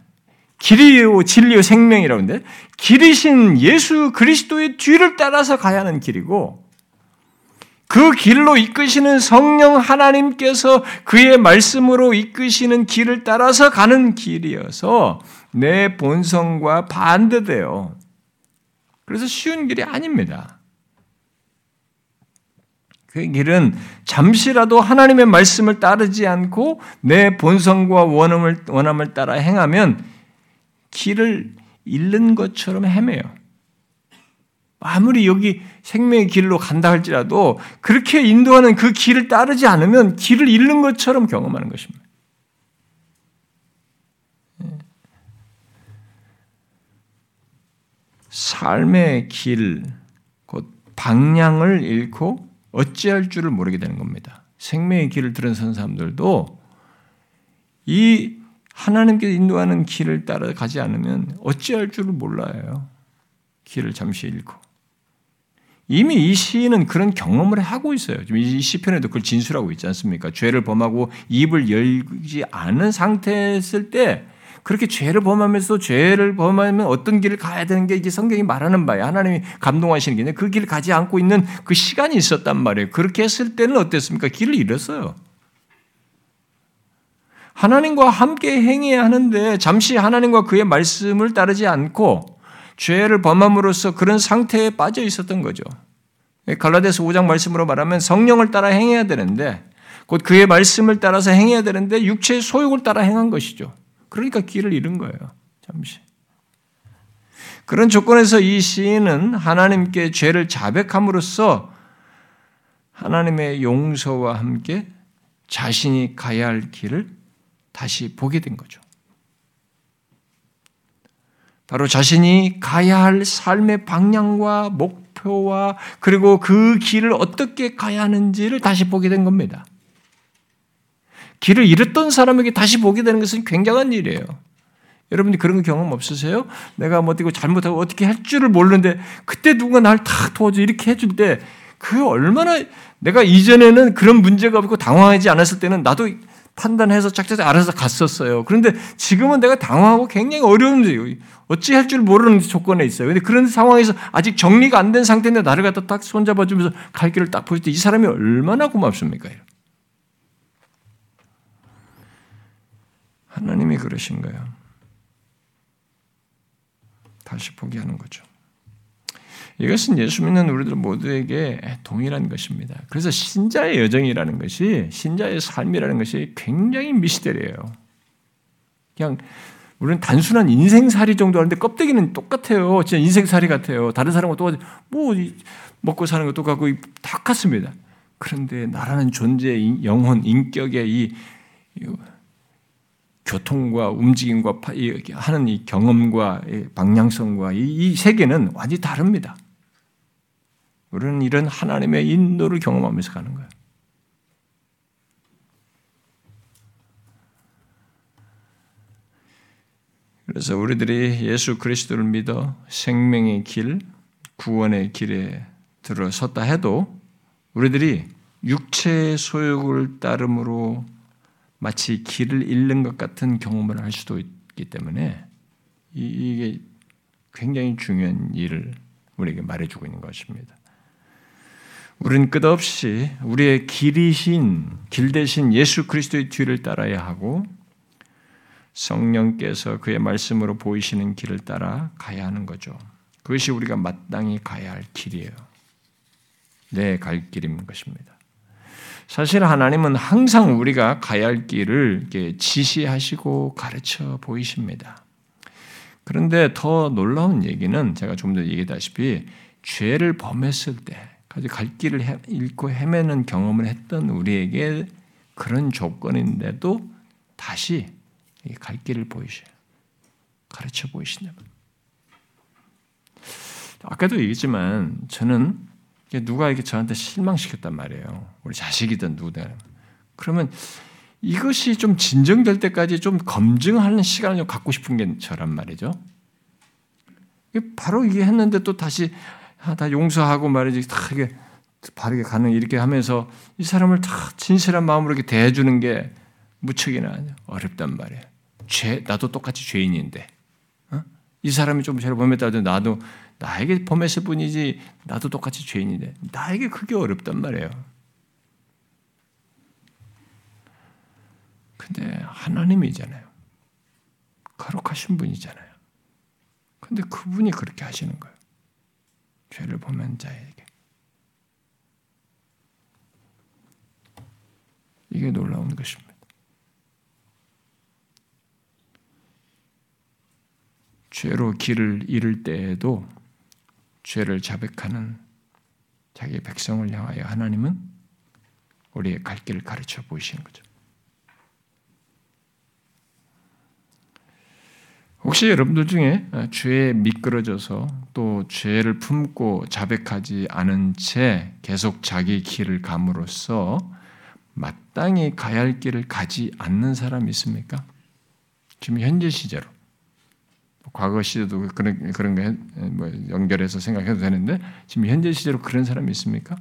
[SPEAKER 2] 길이요 진리요 생명이라고 하는데 길이신 예수 그리스도의 뒤를 따라서 가야 하는 길이고 그 길로 이끄시는 성령 하나님께서 그의 말씀으로 이끄시는 길을 따라서 가는 길이어서 내 본성과 반대돼요. 그래서 쉬운 길이 아닙니다. 그 길은 잠시라도 하나님의 말씀을 따르지 않고 내 본성과 원함을, 원함을 따라 행하면 길을 잃는 것처럼 헤매요. 아무리 여기 생명의 길로 간다 할지라도 그렇게 인도하는 그 길을 따르지 않으면 길을 잃는 것처럼 경험하는 것입니다. 삶의 길, 곧 방향을 잃고 어찌할 줄을 모르게 되는 겁니다. 생명의 길을 들은 선 사람들도 이 하나님께 인도하는 길을 따라 가지 않으면 어찌할 줄을 몰라요. 길을 잠시 잃고. 이미 이 시인은 그런 경험을 하고 있어요. 지금 이 시편에도 그걸 진술하고 있지 않습니까? 죄를 범하고 입을 열지 않은 상태였을 때 그렇게 죄를 범하면서 죄를 범하면 어떤 길을 가야 되는 게 이게 성경이 말하는 바예요. 하나님이 감동하시는 게그 길을 가지 않고 있는 그 시간이 있었단 말이에요. 그렇게 했을 때는 어땠습니까? 길을 잃었어요. 하나님과 함께 행해야 하는데 잠시 하나님과 그의 말씀을 따르지 않고 죄를 범함으로써 그런 상태에 빠져 있었던 거죠. 갈라디아서 5장 말씀으로 말하면 성령을 따라 행해야 되는데 곧 그의 말씀을 따라서 행해야 되는데 육체의 소욕을 따라 행한 것이죠. 그러니까 길을 잃은 거예요. 잠시. 그런 조건에서 이 시인은 하나님께 죄를 자백함으로써 하나님의 용서와 함께 자신이 가야 할 길을 다시 보게 된 거죠. 바로 자신이 가야 할 삶의 방향과 목표와 그리고 그 길을 어떻게 가야 하는지를 다시 보게 된 겁니다. 길을 잃었던 사람에게 다시 보게 되는 것은 굉장한 일이에요. 여러분이 그런 경험 없으세요? 내가 뭐 어떻게 잘못하고 어떻게 할 줄을 모르는데 그때 누가 날 탁 도와줘 이렇게 해줄 때 그 얼마나 내가 이전에는 그런 문제가 없고 당황하지 않았을 때는 나도 판단해서 짝짝짝 알아서 갔었어요. 그런데 지금은 내가 당황하고 굉장히 어려운데 어찌 할 줄 모르는 조건에 있어요. 근데 그런 상황에서 아직 정리가 안 된 상태인데 나를 갖다 딱 손잡아주면서 갈 길을 딱 보일 때이 사람이 얼마나 고맙습니까? 하나님이 그러신 거예요. 다시 포기하는 거죠. 이것은 예수 믿는 우리들 모두에게 동일한 것입니다. 그래서 신자의 여정이라는 것이 신자의 삶이라는 것이 굉장히 미스테리예요. 그냥 우리는 단순한 인생살이 정도 하는데 껍데기는 똑같아요. 진짜 인생살이 같아요. 다른 사람과 똑같뭐 먹고 사는 것도 같고 다 같습니다. 그런데 나라는 존재의 영혼, 인격의 이 교통과 움직임과 하는 이 경험과 방향성과 이 세계는 완전히 다릅니다. 우리는 이런 하나님의 인도를 경험하면서 가는 거예요. 그래서 우리들이 예수 그리스도를 믿어 생명의 길, 구원의 길에 들어섰다 해도 우리들이 육체의 소욕을 따름으로 마치 길을 잃는 것 같은 경험을 할 수도 있기 때문에 이게 굉장히 중요한 일을 우리에게 말해주고 있는 것입니다. 우리는 끝없이 우리의 길이신 길 대신 예수 그리스도의 뒤를 따라야 하고 성령께서 그의 말씀으로 보이시는 길을 따라 가야 하는 거죠. 그것이 우리가 마땅히 가야 할 길이에요. 내 갈 길인 것입니다. 사실 하나님은 항상 우리가 가야 할 길을 지시하시고 가르쳐 보이십니다. 그런데 더 놀라운 얘기는 제가 좀 더 얘기했다시피 죄를 범했을 때, 갈 길을 잃고 헤매는 경험을 했던 우리에게 그런 조건인데도 다시 갈 길을 보이셔요. 가르쳐 보이신다. 아까도 얘기했지만 저는 누가 이렇게 저한테 실망시켰단 말이에요. 우리 자식이든 누구든. 그러면 이것이 좀 진정될 때까지 좀 검증하는 시간을 좀 갖고 싶은 게 저란 말이죠. 바로 이게 했는데 또 다시 아, 다 용서하고 말이지 다 이게 바르게 가는 이렇게 하면서 이 사람을 다 진실한 마음으로 이렇게 대해주는 게 무척이나 어렵단 말이에요. 죄 나도 똑같이 죄인인데 어? 이 사람이 좀 죄를 범했다도 나도 나에게 범했을 뿐이지 나도 똑같이 죄인인데 나에게 그게 어렵단 말이에요. 근데 하나님이잖아요. 거룩하신 분이잖아요. 근데 그분이 그렇게 하시는 거예요. 죄를 범한 자에게. 이게 놀라운 것입니다. 죄로 길을 잃을 때에도 죄를 자백하는 자기의 백성을 향하여 하나님은 우리의 갈 길을 가르쳐 보이시는 거죠. 혹시 여러분들 중에 죄에 미끄러져서 또 죄를 품고 자백하지 않은 채 계속 자기 길을 감으로써 마땅히 가야 할 길을 가지 않는 사람이 있습니까? 지금 현재 시제로 과거 시대도 그런 그런 거 뭐 연결해서 생각해도 되는데 지금 현재 시대로 그런 사람이 있습니까?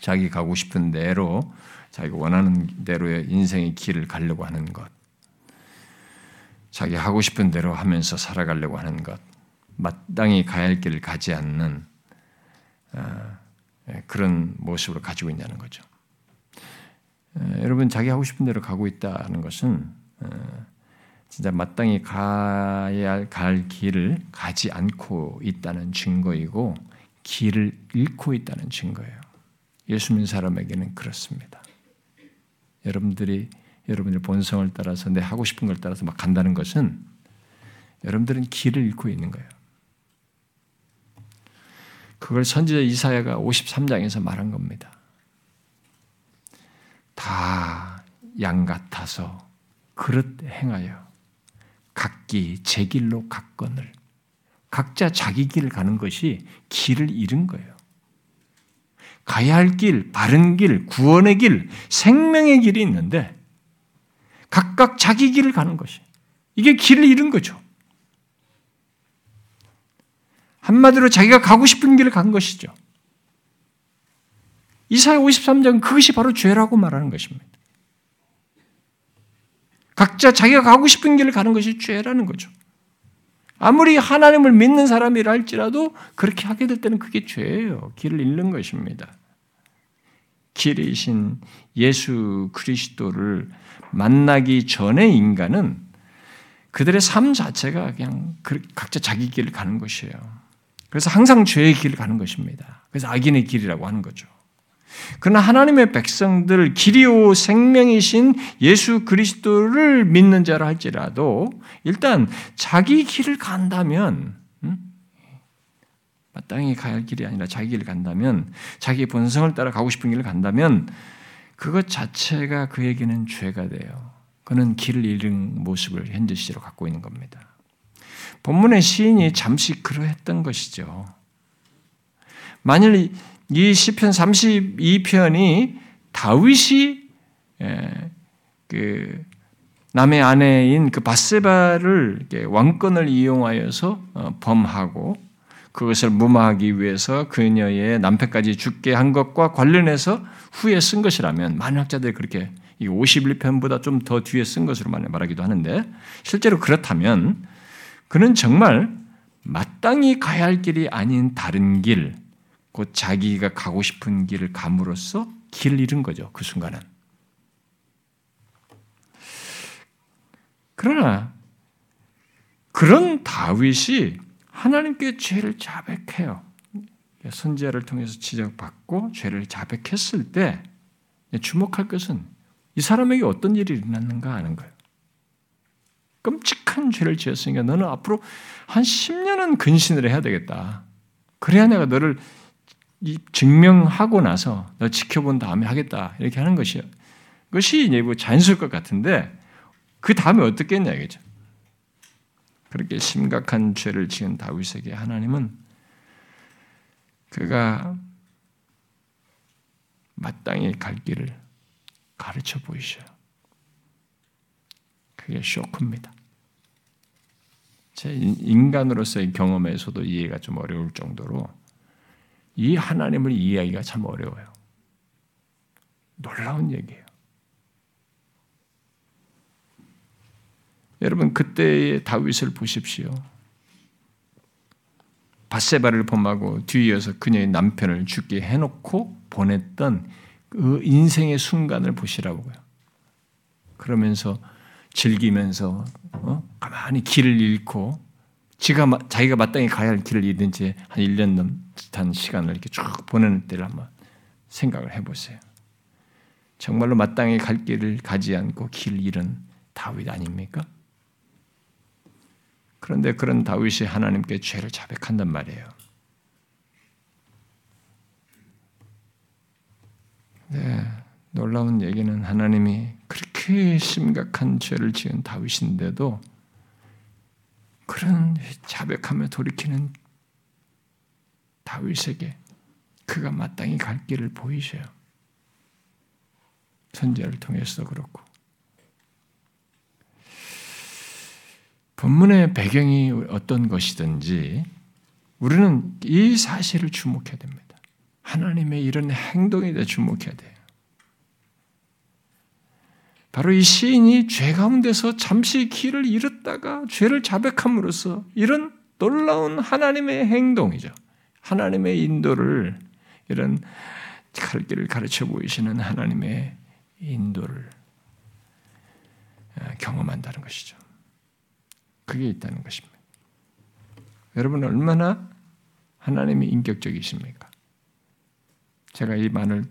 [SPEAKER 2] 자기 가고 싶은 대로 자기가 원하는 대로의 인생의 길을 가려고 하는 것, 자기 하고 싶은 대로 하면서 살아가려고 하는 것, 마땅히 가야 할 길을 가지 않는 아, 예, 그런 모습을 가지고 있냐는 거죠. 예, 여러분 자기 하고 싶은 대로 가고 있다는 것은 어, 진짜 마땅히 가야 갈 길을 가지 않고 있다는 증거이고 길을 잃고 있다는 증거예요. 예수 믿는 사람에게는 그렇습니다. 여러분들이 여러분의 본성을 따라서 내 하고 싶은 걸 따라서 막 간다는 것은 여러분들은 길을 잃고 있는 거예요. 그걸 선지자 이사야가 53장에서 말한 겁니다. 다 양 같아서 그릇 행하여 각기 제 길로 갔건을 각자 자기 길을 가는 것이 길을 잃은 거예요. 가야 할 길, 바른 길, 구원의 길, 생명의 길이 있는데 각각 자기 길을 가는 것이 이게 길을 잃은 거죠. 한마디로 자기가 가고 싶은 길을 간 것이죠. 이사야 53장 그것이 바로 죄라고 말하는 것입니다. 각자 자기가 가고 싶은 길을 가는 것이 죄라는 거죠. 아무리 하나님을 믿는 사람이라 할지라도 그렇게 하게 될 때는 그게 죄예요. 길을 잃는 것입니다. 길이신 예수 그리스도를 만나기 전에 인간은 그들의 삶 자체가 그냥 그 각자 자기 길을 가는 것이에요. 그래서 항상 죄의 길을 가는 것입니다. 그래서 악인의 길이라고 하는 거죠. 그러나 하나님의 백성들 길이오 생명이신 예수 그리스도를 믿는 자라 할지라도 일단 자기 길을 간다면 음? 마땅히 가야 할 길이 아니라 자기 길을 간다면 자기 본성을 따라 가고 싶은 길을 간다면 그것 자체가 그에게는 죄가 돼요. 그는 길을 잃은 모습을 현재 시로 갖고 있는 겁니다. 본문의 시인이 잠시 그러했던 것이죠. 만일 이 시편 32편이 다윗이 예, 그 남의 아내인 그 바세바를 왕권을 이용하여서 어, 범하고 그것을 무마하기 위해서 그녀의 남편까지 죽게 한 것과 관련해서 후에 쓴 것이라면 많은 학자들이 그렇게 51편보다 좀 더 뒤에 쓴 것으로 말하기도 하는데 실제로 그렇다면 그는 정말 마땅히 가야 할 길이 아닌 다른 길, 곧 자기가 가고 싶은 길을 감으로써 길을 잃은 거죠. 그 순간은. 그러나 그런 다윗이 하나님께 죄를 자백해요. 선지자를 통해서 지적받고 죄를 자백했을 때 주목할 것은 이 사람에게 어떤 일이 일어났는가 하는 거예요. 끔찍한 죄를 지었으니까 너는 앞으로 한 10년은 근신을 해야 되겠다. 그래야 내가 너를 증명하고 나서 너 지켜본 다음에 하겠다. 이렇게 하는 것이요. 그것이 이제 뭐 자연스러울 것 같은데 그 다음에 어떻게 했냐 이거죠. 그렇게 심각한 죄를 지은 다윗에게 하나님은 그가 마땅히 갈 길을 가르쳐 보이셔요. 그게 쇼크입니다. 제 인간으로서의 경험에서도 이해가 좀 어려울 정도로 이 하나님을 이해하기가 참 어려워요. 놀라운 얘기예요. 여러분 그때의 다윗을 보십시오. 바세바를 범하고 뒤이어서 그녀의 남편을 죽게 해놓고 보냈던 그 인생의 순간을 보시라고요. 그러면서 즐기면서 어? 가만히 길을 잃고 지가 자기가 마땅히 가야 할 길을 잃은 지한 1년 넘 듯한 시간을 이렇게 쭉 보내는 때를 한번 생각을 해보세요. 정말로 마땅히 갈 길을 가지 않고 길 잃은 다윗 아닙니까? 그런데 그런 다윗이 하나님께 죄를 자백한단 말이에요. 네, 놀라운 얘기는 하나님이 그렇게 심각한 죄를 지은 다윗인데도 그런 자백하며 돌이키는 다윗에게 그가 마땅히 갈 길을 보이셔요. 선제를 통해서 그렇고 본문의 배경이 어떤 것이든지 우리는 이 사실을 주목해야 됩니다. 하나님의 이런 행동에 대해 주목해야 돼요. 바로 이 시인이 죄 가운데서 잠시 길을 잃었다가 죄를 자백함으로써 이런 놀라운 하나님의 행동이죠. 하나님의 인도를 이런 갈 길을 가르쳐 보이시는 하나님의 인도를 아, 경험한다는 것이죠. 그게 있다는 것입니다. 여러분 얼마나 하나님이 인격적이십니까? 제가 이 말을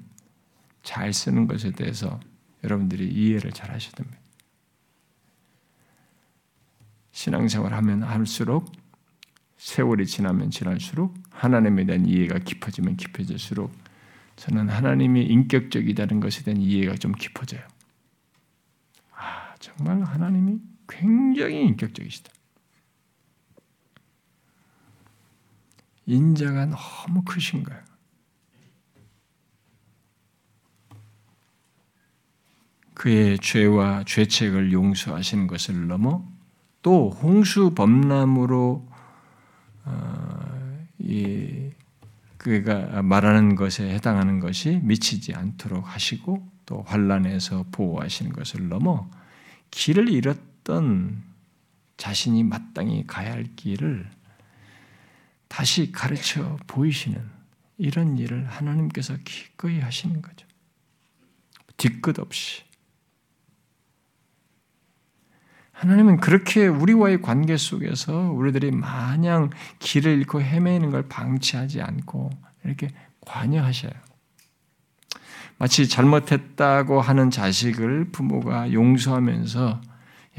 [SPEAKER 2] 잘 쓰는 것에 대해서 여러분들이 이해를 잘 하셔야 됩니다. 신앙생활 하면 할수록 세월이 지나면 지날수록 하나님에 대한 이해가 깊어지면 깊어질수록 저는 하나님이 인격적이다는 것에 대한 이해가 좀 깊어져요. 아, 정말 하나님이 굉장히 인격적이시다. 인자가 너무 크신 거예요. 그의 죄와 죄책을 용서하시는 것을 넘어 또 홍수 범람으로 어, 이 그가 말하는 것에 해당하는 것이 미치지 않도록 하시고 또 환란에서 보호하시는 것을 넘어 길을 잃었던 자신이 마땅히 가야 할 길을 다시 가르쳐 보이시는 이런 일을 하나님께서 기꺼이 하시는 거죠. 뒤끝 없이 하나님은 그렇게 우리와의 관계 속에서 우리들이 마냥 길을 잃고 헤매는 걸 방치하지 않고 이렇게 관여하셔요. 마치 잘못했다고 하는 자식을 부모가 용서하면서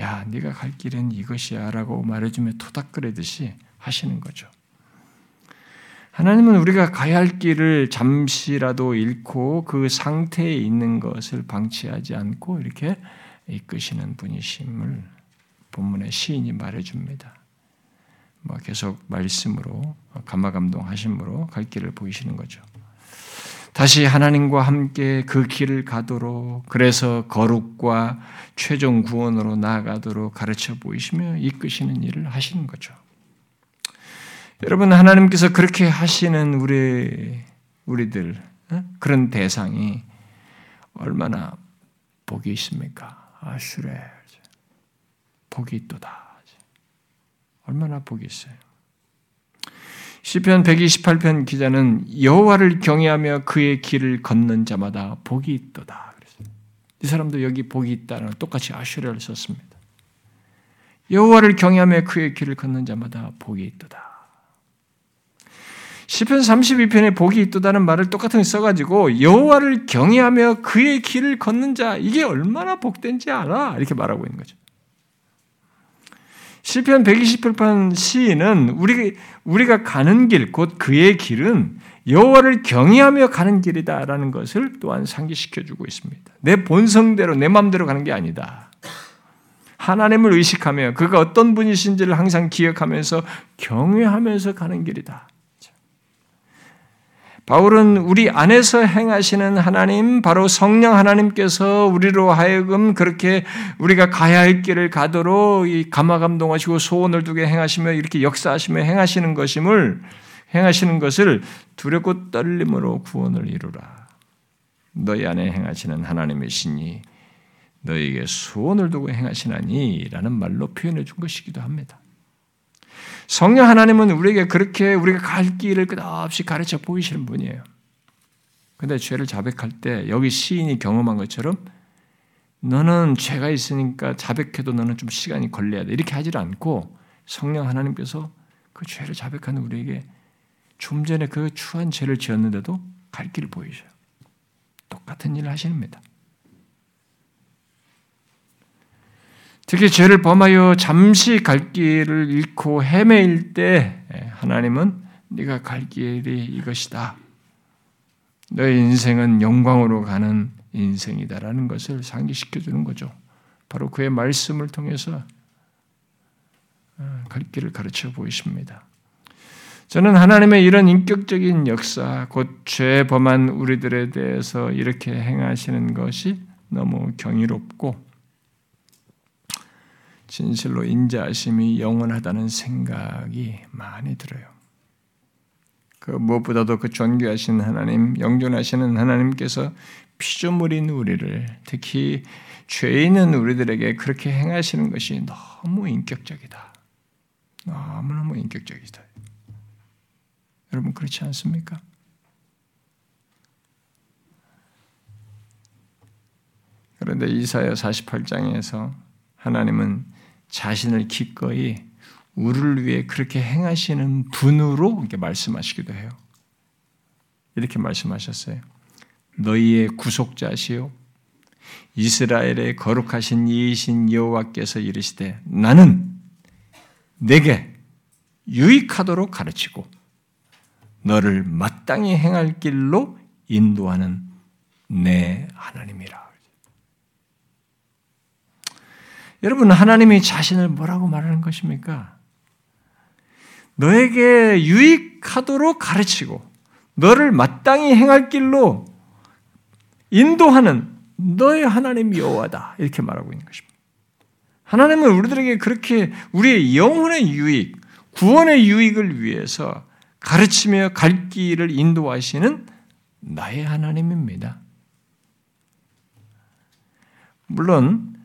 [SPEAKER 2] 야, 네가 갈 길은 이것이야라고 말해주며 토닥거리듯이 하시는 거죠. 하나님은 우리가 가야 할 길을 잠시라도 잃고 그 상태에 있는 것을 방치하지 않고 이렇게 이끄시는 분이심을 본문의 시인이 말해줍니다. 뭐 계속 말씀으로 감화감동하심으로 갈 길을 보이시는 거죠. 다시 하나님과 함께 그 길을 가도록 그래서 거룩과 최종 구원으로 나아가도록 가르쳐 보이시며 이끄시는 일을 하시는 거죠. 여러분 하나님께서 그렇게 하시는 우리 우리들 어? 그런 대상이 얼마나 복이 있습니까? 아슈레 복이 있도다. 얼마나 복이 있어요. 시편 128편 기자는 여호와를 경외하며 그의 길을 걷는 자마다 복이 있도다. 이 사람도 여기 복이 있다는 똑같이 아슈레를 썼습니다. 여호와를 경외하며 그의 길을 걷는 자마다 복이 있도다. 시편 32편에 복이 있도다는 말을 똑같은 써가지고 여호와를 경외하며 그의 길을 걷는 자 이게 얼마나 복된지 알아 이렇게 말하고 있는 거죠. 시편 128편 시인은 우리 우리가 가는 길 곧 그의 길은 여호와를 경외하며 가는 길이다라는 것을 또한 상기시켜 주고 있습니다. 내 본성대로 내 마음대로 가는 게 아니다. 하나님을 의식하며 그가 어떤 분이신지를 항상 기억하면서 경외하면서 가는 길이다. 바울은 우리 안에서 행하시는 하나님, 바로 성령 하나님께서 우리로 하여금 그렇게 우리가 가야 할 길을 가도록 감화감동하시고 소원을 두게 행하시며 이렇게 역사하시며 행하시는 것임을 행하시는 것을 두렵고 떨림으로 구원을 이루라. 너희 안에 행하시는 하나님의 신이 너희에게 소원을 두고 행하시나니라는 말로 표현해 준 것이기도 합니다. 성령 하나님은 우리에게 그렇게 우리가 갈 길을 끝없이 가르쳐 보이시는 분이에요. 근데 죄를 자백할 때 여기 시인이 경험한 것처럼 너는 죄가 있으니까 자백해도 너는 좀 시간이 걸려야 돼. 이렇게 하질 않고 성령 하나님께서 그 죄를 자백하는 우리에게 좀 전에 그 추한 죄를 지었는데도 갈 길을 보이셔요. 똑같은 일을 하십니다. 특히 죄를 범하여 잠시 갈 길을 잃고 헤매일 때 하나님은 네가 갈 길이 이것이다. 너의 인생은 영광으로 가는 인생이다라는 것을 상기시켜 주는 거죠. 바로 그의 말씀을 통해서 어, 갈 길을 가르쳐 보이십니다. 저는 하나님의 이런 인격적인 역사, 곧 죄 범한 우리들에 대해서 이렇게 행하시는 것이 너무 경이롭고 진실로 인자하심이 영원하다는 생각이 많이 들어요. 그 무엇보다도 그 존귀하신 하나님, 영존하시는 하나님께서 피조물인 우리를 특히 죄 있는 우리들에게 그렇게 행하시는 것이 너무 인격적이다. 너무너무 인격적이다. 여러분 그렇지 않습니까? 그런데 이사야 48장에서 하나님은 자신을 기꺼이 우리를 위해 그렇게 행하시는 분으로 이렇게 말씀하시기도 해요. 이렇게 말씀하셨어요. 너희의 구속자시요 이스라엘의 거룩하신 이이신 여호와께서 이르시되 나는 내게 유익하도록 가르치고 너를 마땅히 행할 길로 인도하는 내 하나님이라. 여러분, 하나님이 자신을 뭐라고 말하는 것입니까? 너에게 유익하도록 가르치고, 너를 마땅히 행할 길로 인도하는 너의 하나님 여호와다. 이렇게 말하고 있는 것입니다. 하나님은 우리들에게 그렇게 우리의 영혼의 유익, 구원의 유익을 위해서 가르치며 갈 길을 인도하시는 나의 하나님입니다. 물론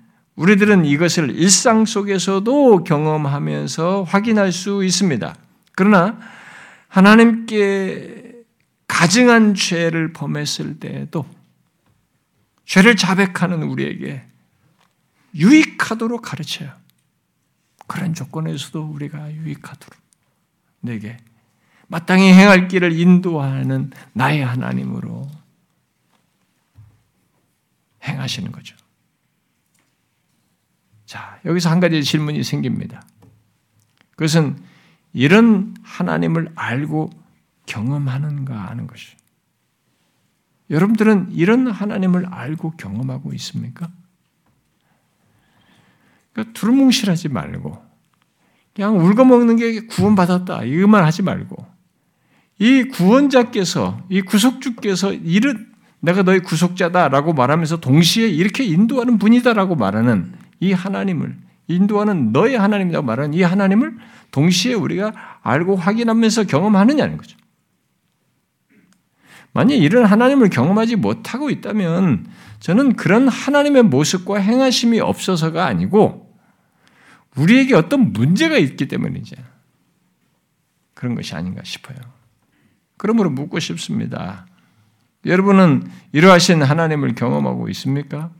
[SPEAKER 2] 우리들은 이것을 일상 속에서도 경험하면서 확인할 수 있습니다. 그러나 하나님께 가증한 죄를 범했을 때에도 죄를 자백하는 우리에게 유익하도록 가르쳐요. 그런 조건에서도 우리가 유익하도록 내게 마땅히 행할 길을 인도하는 나의 하나님으로 행하시는 거죠. 자, 여기서 한 가지 질문이 생깁니다. 그것은 이런 하나님을 알고 경험하는가 하는 것이. 여러분들은 이런 하나님을 알고 경험하고 있습니까? 그러니까 두루뭉실하지 말고 그냥 울거먹는 게 구원받았다 이것만 하지 말고 이 구원자께서 이 구속주께서 이른 내가 너의 구속자다라고 말하면서 동시에 이렇게 인도하는 분이다라고 말하는 이 하나님을 인도하는 너의 하나님이라고 말하는 이 하나님을 동시에 우리가 알고 확인하면서 경험하느냐는 거죠. 만약 이런 하나님을 경험하지 못하고 있다면 저는 그런 하나님의 모습과 행하심이 없어서가 아니고 우리에게 어떤 문제가 있기 때문이죠. 그런 것이 아닌가 싶어요. 그러므로 묻고 싶습니다. 여러분은 이러하신 하나님을 경험하고 있습니까?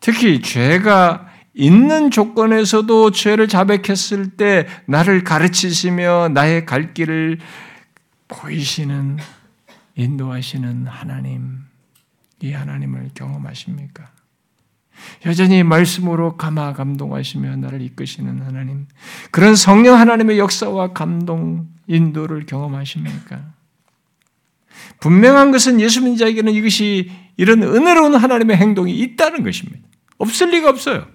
[SPEAKER 2] 특히 죄가 있는 조건에서도 죄를 자백했을 때 나를 가르치시며 나의 갈 길을 보이시는 인도하시는 하나님, 이 하나님을 경험하십니까? 여전히 말씀으로 감화 감동하시며 나를 이끄시는 하나님, 그런 성령 하나님의 역사와 감동, 인도를 경험하십니까? 분명한 것은 예수 믿는 자에게는 이것이 이런 은혜로운 하나님의 행동이 있다는 것입니다. 없을 리가 없어요.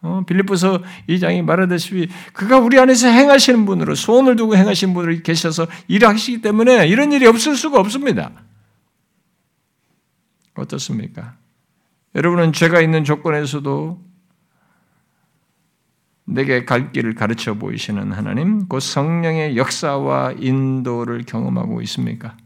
[SPEAKER 2] 어, 빌립보서 2장이 말하듯이 그가 우리 안에서 행하시는 분으로 소원을 두고 행하시는 분으로 계셔서 일하시기 때문에 이런 일이 없을 수가 없습니다. 어떻습니까? 여러분은 죄가 있는 조건에서도 내게 갈 길을 가르쳐 보이시는 하나님, 그 성령의 역사와 인도를 경험하고 있습니까?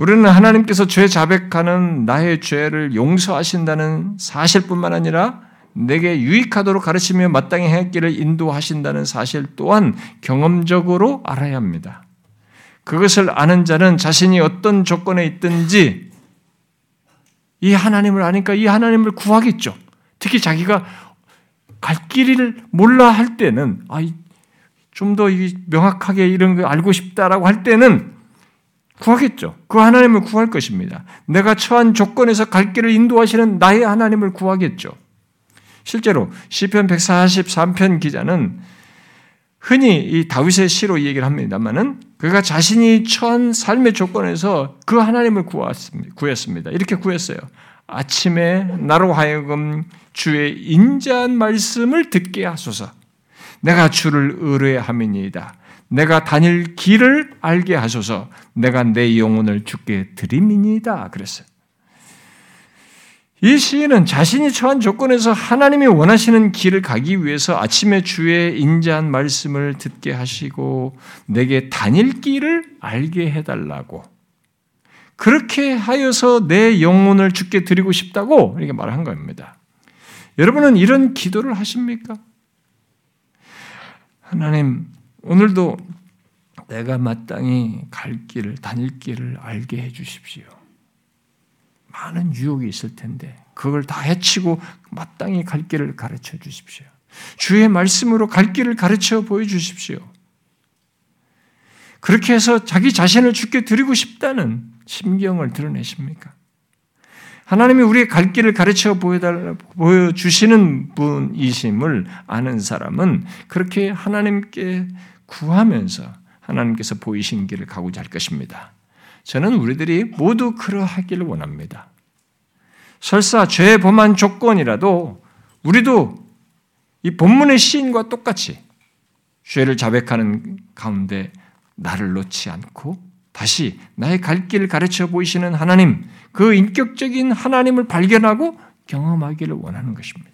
[SPEAKER 2] 우리는 하나님께서 죄 자백하는 나의 죄를 용서하신다는 사실뿐만 아니라 내게 유익하도록 가르치며 마땅히 행했기를 인도하신다는 사실 또한 경험적으로 알아야 합니다. 그것을 아는 자는 자신이 어떤 조건에 있든지 이 하나님을 아니까 이 하나님을 구하겠죠. 특히 자기가 갈 길을 몰라 할 때는 아, 좀더 명확하게 이런 거 알고 싶다라고 할 때는 구하겠죠. 그 하나님을 구할 것입니다. 내가 처한 조건에서 갈 길을 인도하시는 나의 하나님을 구하겠죠. 실제로 시편 143편 기자는 흔히 이 다윗의 시로 이 얘기를 합니다만은 그가 자신이 처한 삶의 조건에서 그 하나님을 구했습니다. 구했습니다. 이렇게 구했어요. 아침에 나로 하여금 주의 인자한 말씀을 듣게 하소서. 내가 주를 의뢰함이니이다. 내가 다닐 길을 알게 하소서. 내가 내 영혼을 주께 드림이니다. 그랬어요. 이 시인은 자신이 처한 조건에서 하나님이 원하시는 길을 가기 위해서 아침에 주의 인자한 말씀을 듣게 하시고 내게 다닐 길을 알게 해달라고 그렇게 하여서 내 영혼을 주께 드리고 싶다고 이렇게 말한 겁니다. 여러분은 이런 기도를 하십니까? 하나님, 오늘도 내가 마땅히 갈 길을, 다닐 길을 알게 해 주십시오. 많은 유혹이 있을 텐데, 그걸 다 해치고 마땅히 갈 길을 가르쳐 주십시오. 주의 말씀으로 갈 길을 가르쳐 보여 주십시오. 그렇게 해서 자기 자신을 죽게 드리고 싶다는 심경을 드러내십니까? 하나님이 우리의 갈 길을 가르쳐 보여주시는 분이심을 아는 사람은 그렇게 하나님께 구하면서 하나님께서 보이신 길을 가고자 할 것입니다. 저는 우리들이 모두 그러하기를 원합니다. 설사 죄 범한 조건이라도 우리도 이 본문의 시인과 똑같이 죄를 자백하는 가운데 나를 놓지 않고 다시 나의 갈 길을 가르쳐 보이시는 하나님, 그 인격적인 하나님을 발견하고 경험하기를 원하는 것입니다.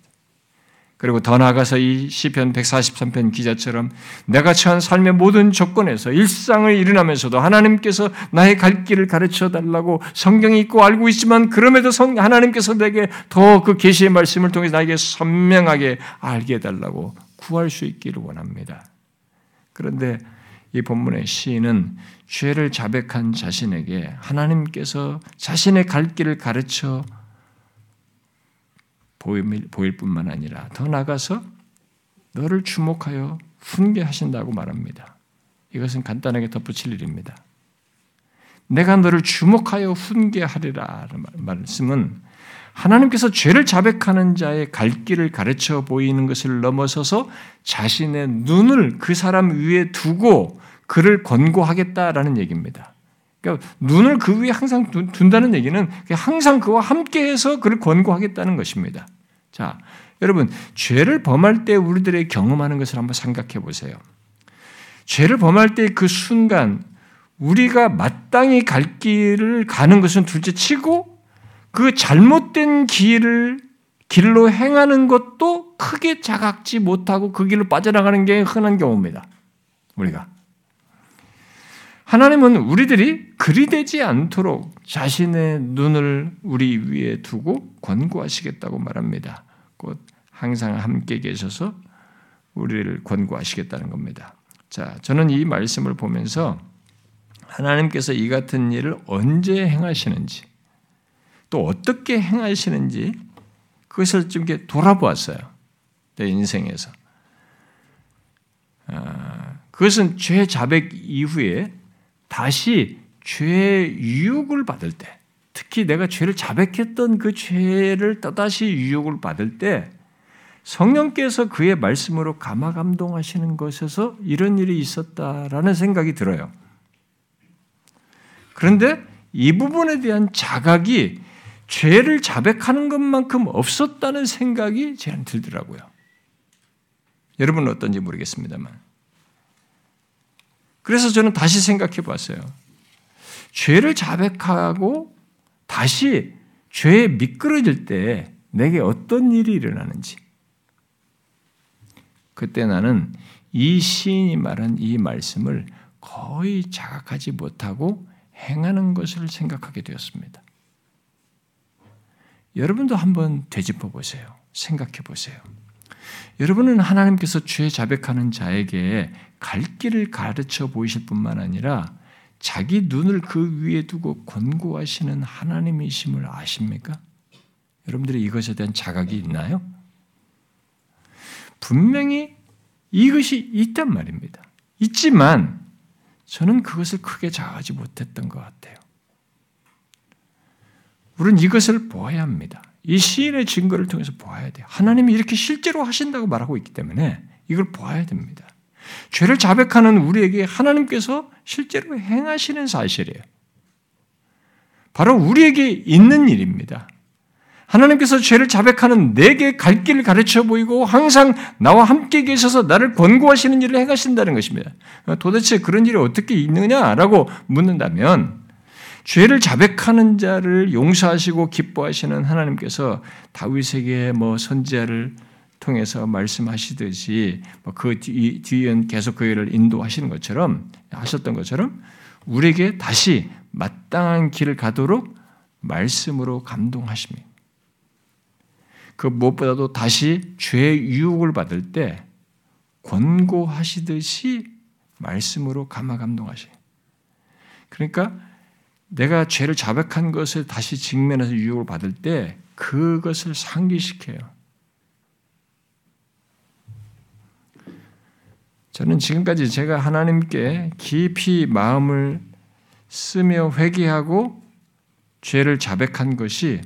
[SPEAKER 2] 그리고 더 나아가서 이 시편 143편 기자처럼 내가 처한 삶의 모든 조건에서 일상을 일어나면서도 하나님께서 나의 갈 길을 가르쳐 달라고 성경이 있고 알고 있지만 그럼에도 성, 하나님께서 내게 더 그 계시의 말씀을 통해 나에게 선명하게 알게 해달라고 구할 수 있기를 원합니다. 그런데 이 본문의 시인은 죄를 자백한 자신에게 하나님께서 자신의 갈 길을 가르쳐 보일 뿐만 아니라 더 나가서 너를 주목하여 훈계하신다고 말합니다. 이것은 간단하게 덧붙일 일입니다. 내가 너를 주목하여 훈계하리라 말씀은 하나님께서 죄를 자백하는 자의 갈 길을 가르쳐 보이는 것을 넘어서서 자신의 눈을 그 사람 위에 두고 그를 권고하겠다라는 얘기입니다. 그러니까 눈을 그 위에 항상 둔다는 얘기는 항상 그와 함께해서 그를 권고하겠다는 것입니다. 자, 여러분 죄를 범할 때 우리들의 경험하는 것을 한번 생각해 보세요. 죄를 범할 때 그 순간 우리가 마땅히 갈 길을 가는 것은 둘째 치고 그 잘못된 길을 길로 행하는 것도 크게 자각지 못하고 그 길로 빠져나가는 게 흔한 경우입니다. 우리가 하나님은 우리들이 그리 되지 않도록 자신의 눈을 우리 위에 두고 권고하시겠다고 말합니다. 곧 항상 함께 계셔서 우리를 권고하시겠다는 겁니다. 자, 저는 이 말씀을 보면서 하나님께서 이 같은 일을 언제 행하시는지 또 어떻게 행하시는지 그것을 좀 이렇게 돌아보았어요. 내 인생에서. 아, 그것은 죄 자백 이후에 다시 죄 유혹을 받을 때, 특히 내가 죄를 자백했던 그 죄를 또다시 유혹을 받을 때, 성령께서 그의 말씀으로 감화 감동하시는 것에서 이런 일이 있었다라는 생각이 들어요. 그런데 이 부분에 대한 자각이 죄를 자백하는 것만큼 없었다는 생각이 제한 들더라고요. 여러분은 어떤지 모르겠습니다만. 그래서 저는 다시 생각해 봤어요. 죄를 자백하고 다시 죄에 미끄러질 때 내게 어떤 일이 일어나는지. 그때 나는 이 시인이 말한 이 말씀을 거의 자각하지 못하고 행하는 것을 생각하게 되었습니다. 여러분도 한번 되짚어 보세요. 생각해 보세요. 여러분은 하나님께서 죄 자백하는 자에게 갈 길을 가르쳐 보이실 뿐만 아니라 자기 눈을 그 위에 두고 권고하시는 하나님이심을 아십니까? 여러분들이 이것에 대한 자각이 있나요? 분명히 이것이 있단 말입니다. 있지만 저는 그것을 크게 자각하지 못했던 것 같아요. 우리는 이것을 보아야 합니다. 이 시인의 증거를 통해서 보아야 돼요. 하나님이 이렇게 실제로 하신다고 말하고 있기 때문에 이걸 보아야 됩니다. 죄를 자백하는 우리에게 하나님께서 실제로 행하시는 사실이에요. 바로 우리에게 있는 일입니다. 하나님께서 죄를 자백하는 내게 갈 길을 가르쳐 보이고 항상 나와 함께 계셔서 나를 권고하시는 일을 행하신다는 것입니다. 도대체 그런 일이 어떻게 있느냐라고 묻는다면 죄를 자백하는 자를 용서하시고 기뻐하시는 하나님께서 다윗에게 뭐 선지자를 통해서 말씀하시듯이 뭐그 뒤엔 계속 그 일을 인도하시는 것처럼 하셨던 것처럼 우리에게 다시 마땅한 길을 가도록 말씀으로 감동하십니다. 그 무엇보다도 다시 죄의 유혹을 받을 때 권고하시듯이 말씀으로 감화 감동하시. 그러니까 내가 죄를 자백한 것을 다시 직면해서 유혹을 받을 때 그것을 상기시켜요. 저는 지금까지 제가 하나님께 깊이 마음을 쓰며 회개하고 죄를 자백한 것이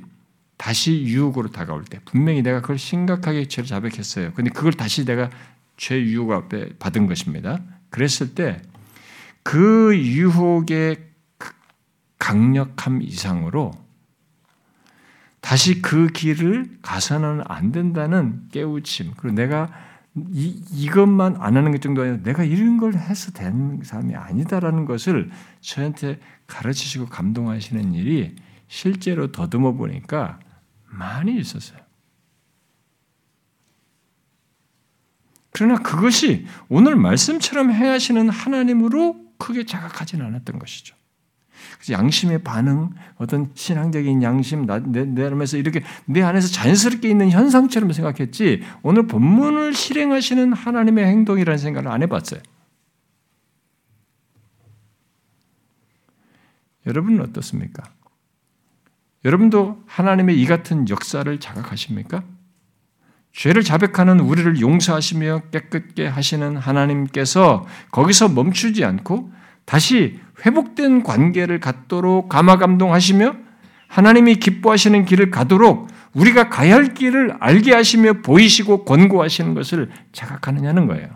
[SPEAKER 2] 다시 유혹으로 다가올 때 분명히 내가 그걸 심각하게 죄를 자백했어요. 근데 그걸 다시 내가 죄 유혹 앞에 받은 것입니다. 그랬을 때 그 유혹의 강력함 이상으로 다시 그 길을 가서는 안 된다는 깨우침. 그리고 내가 이, 이것만 안 하는 것 정도 아니라 내가 이런 걸 해서 되는 사람이 아니다라는 것을 저한테 가르치시고 감동하시는 일이 실제로 더듬어 보니까 많이 있었어요. 그러나 그것이 오늘 말씀처럼 행하시는 하나님으로 크게 자각하지는 않았던 것이죠. 양심의 반응, 어떤 신앙적인 양심, 내, 내 안에서 이렇게 내 안에서 자연스럽게 있는 현상처럼 생각했지, 오늘 본문을 실행하시는 하나님의 행동이라는 생각을 안 해봤어요. 여러분은 어떻습니까? 여러분도 하나님의 이 같은 역사를 자각하십니까? 죄를 자백하는 우리를 용서하시며 깨끗게 하시는 하나님께서 거기서 멈추지 않고 다시 회복된 관계를 갖도록 감화 감동하시며 하나님이 기뻐하시는 길을 가도록 우리가 가야 할 길을 알게 하시며 보이시고 권고하시는 것을 자각하느냐는 거예요.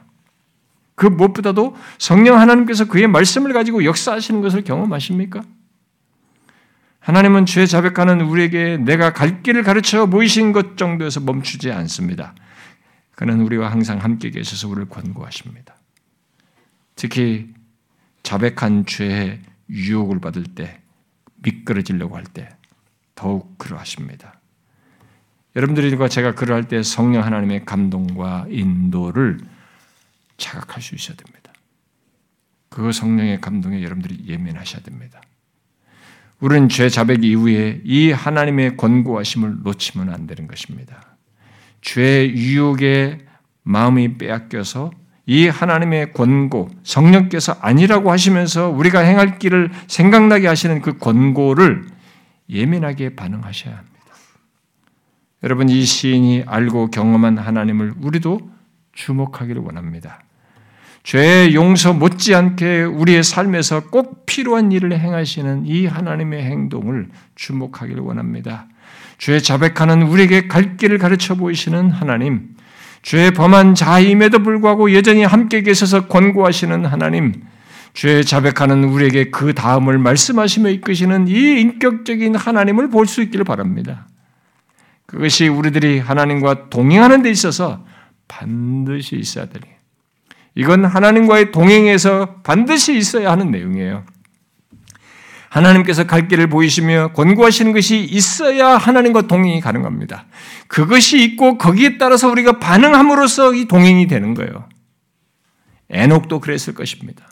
[SPEAKER 2] 그 무엇보다도 성령 하나님께서 그의 말씀을 가지고 역사하시는 것을 경험하십니까? 하나님은 죄 자백하는 우리에게 내가 갈 길을 가르쳐 보이신 것 정도에서 멈추지 않습니다. 그는 우리와 항상 함께 계셔서 우리를 권고하십니다. 특히 자백한 죄의 유혹을 받을 때 미끄러지려고 할 때 더욱 그러하십니다. 여러분들과 제가 그러할 때 성령 하나님의 감동과 인도를 자각할 수 있어야 됩니다. 그 성령의 감동에 여러분들이 예민하셔야 됩니다. 우리는 죄 자백 이후에 이 하나님의 권고하심을 놓치면 안 되는 것입니다. 죄 유혹에 마음이 빼앗겨서 이 하나님의 권고, 성령께서 아니라고 하시면서 우리가 행할 길을 생각나게 하시는 그 권고를 예민하게 반응하셔야 합니다. 여러분, 이 시인이 알고 경험한 하나님을 우리도 주목하기를 원합니다. 죄의 용서 못지않게 우리의 삶에서 꼭 필요한 일을 행하시는 이 하나님의 행동을 주목하기를 원합니다. 죄 자백하는 우리에게 갈 길을 가르쳐 보이시는 하나님, 죄 범한 자임에도 불구하고 여전히 함께 계셔서 권고하시는 하나님, 죄 자백하는 우리에게 그 다음을 말씀하시며 이끄시는 이 인격적인 하나님을 볼 수 있기를 바랍니다. 그것이 우리들이 하나님과 동행하는 데 있어서 반드시 있어야 되리. 이건 하나님과의 동행에서 반드시 있어야 하는 내용이에요. 하나님께서 갈 길을 보이시며 권고하시는 것이 있어야 하나님과 동행이 가능합니다. 그것이 있고 거기에 따라서 우리가 반응함으로써 이 동행이 되는 거예요. 에녹도 그랬을 것입니다.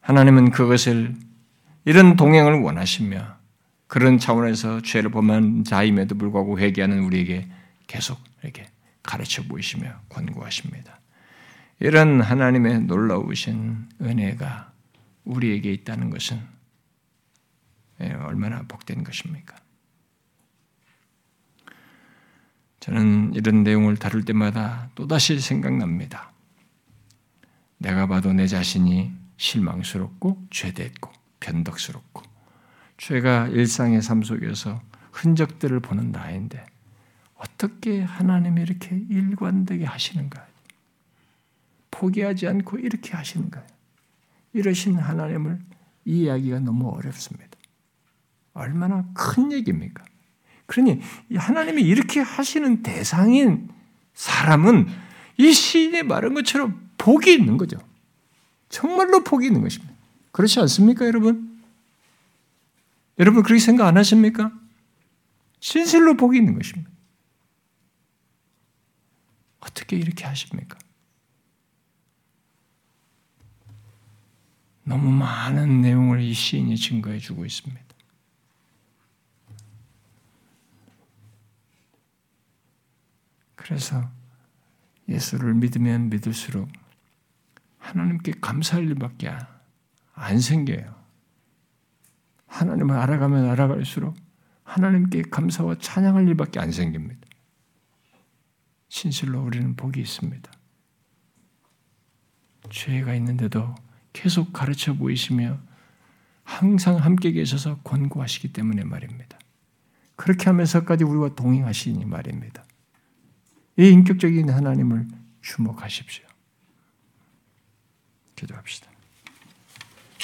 [SPEAKER 2] 하나님은 그것을 이런 동행을 원하시며 그런 차원에서 죄를 범한 자임에도 불구하고 회개하는 우리에게 계속 이렇게 가르쳐 보이시며 권고하십니다. 이런 하나님의 놀라우신 은혜가 우리에게 있다는 것은 예, 얼마나 복된 것입니까? 저는 이런 내용을 다룰 때마다 또다시 생각납니다. 내가 봐도 내 자신이 실망스럽고 죄됐고 변덕스럽고 죄가 일상의 삶 속에서 흔적들을 보는 나인데 어떻게 하나님이 이렇게 일관되게 하시는가? 포기하지 않고 이렇게 하시는가? 이러신 하나님을 이해하기가 너무 어렵습니다. 얼마나 큰 얘기입니까? 그러니 하나님이 이렇게 하시는 대상인 사람은 이 시인이 말한 것처럼 복이 있는 거죠. 정말로 복이 있는 것입니다. 그렇지 않습니까, 여러분? 여러분 그렇게 생각 안 하십니까? 진실로 복이 있는 것입니다. 어떻게 이렇게 하십니까? 너무 많은 내용을 이 시인이 증거해 주고 있습니다. 그래서 예수를 믿으면 믿을수록 하나님께 감사할 일밖에 안 생겨요. 하나님을 알아가면 알아갈수록 하나님께 감사와 찬양할 일밖에 안 생깁니다. 진실로 우리는 복이 있습니다. 죄가 있는데도 계속 가르쳐 보이시며 항상 함께 계셔서 권고하시기 때문에 말입니다. 그렇게 하면서까지 우리와 동행하시니 말입니다. 이 인격적인 하나님을 주목하십시오. 기도합시다.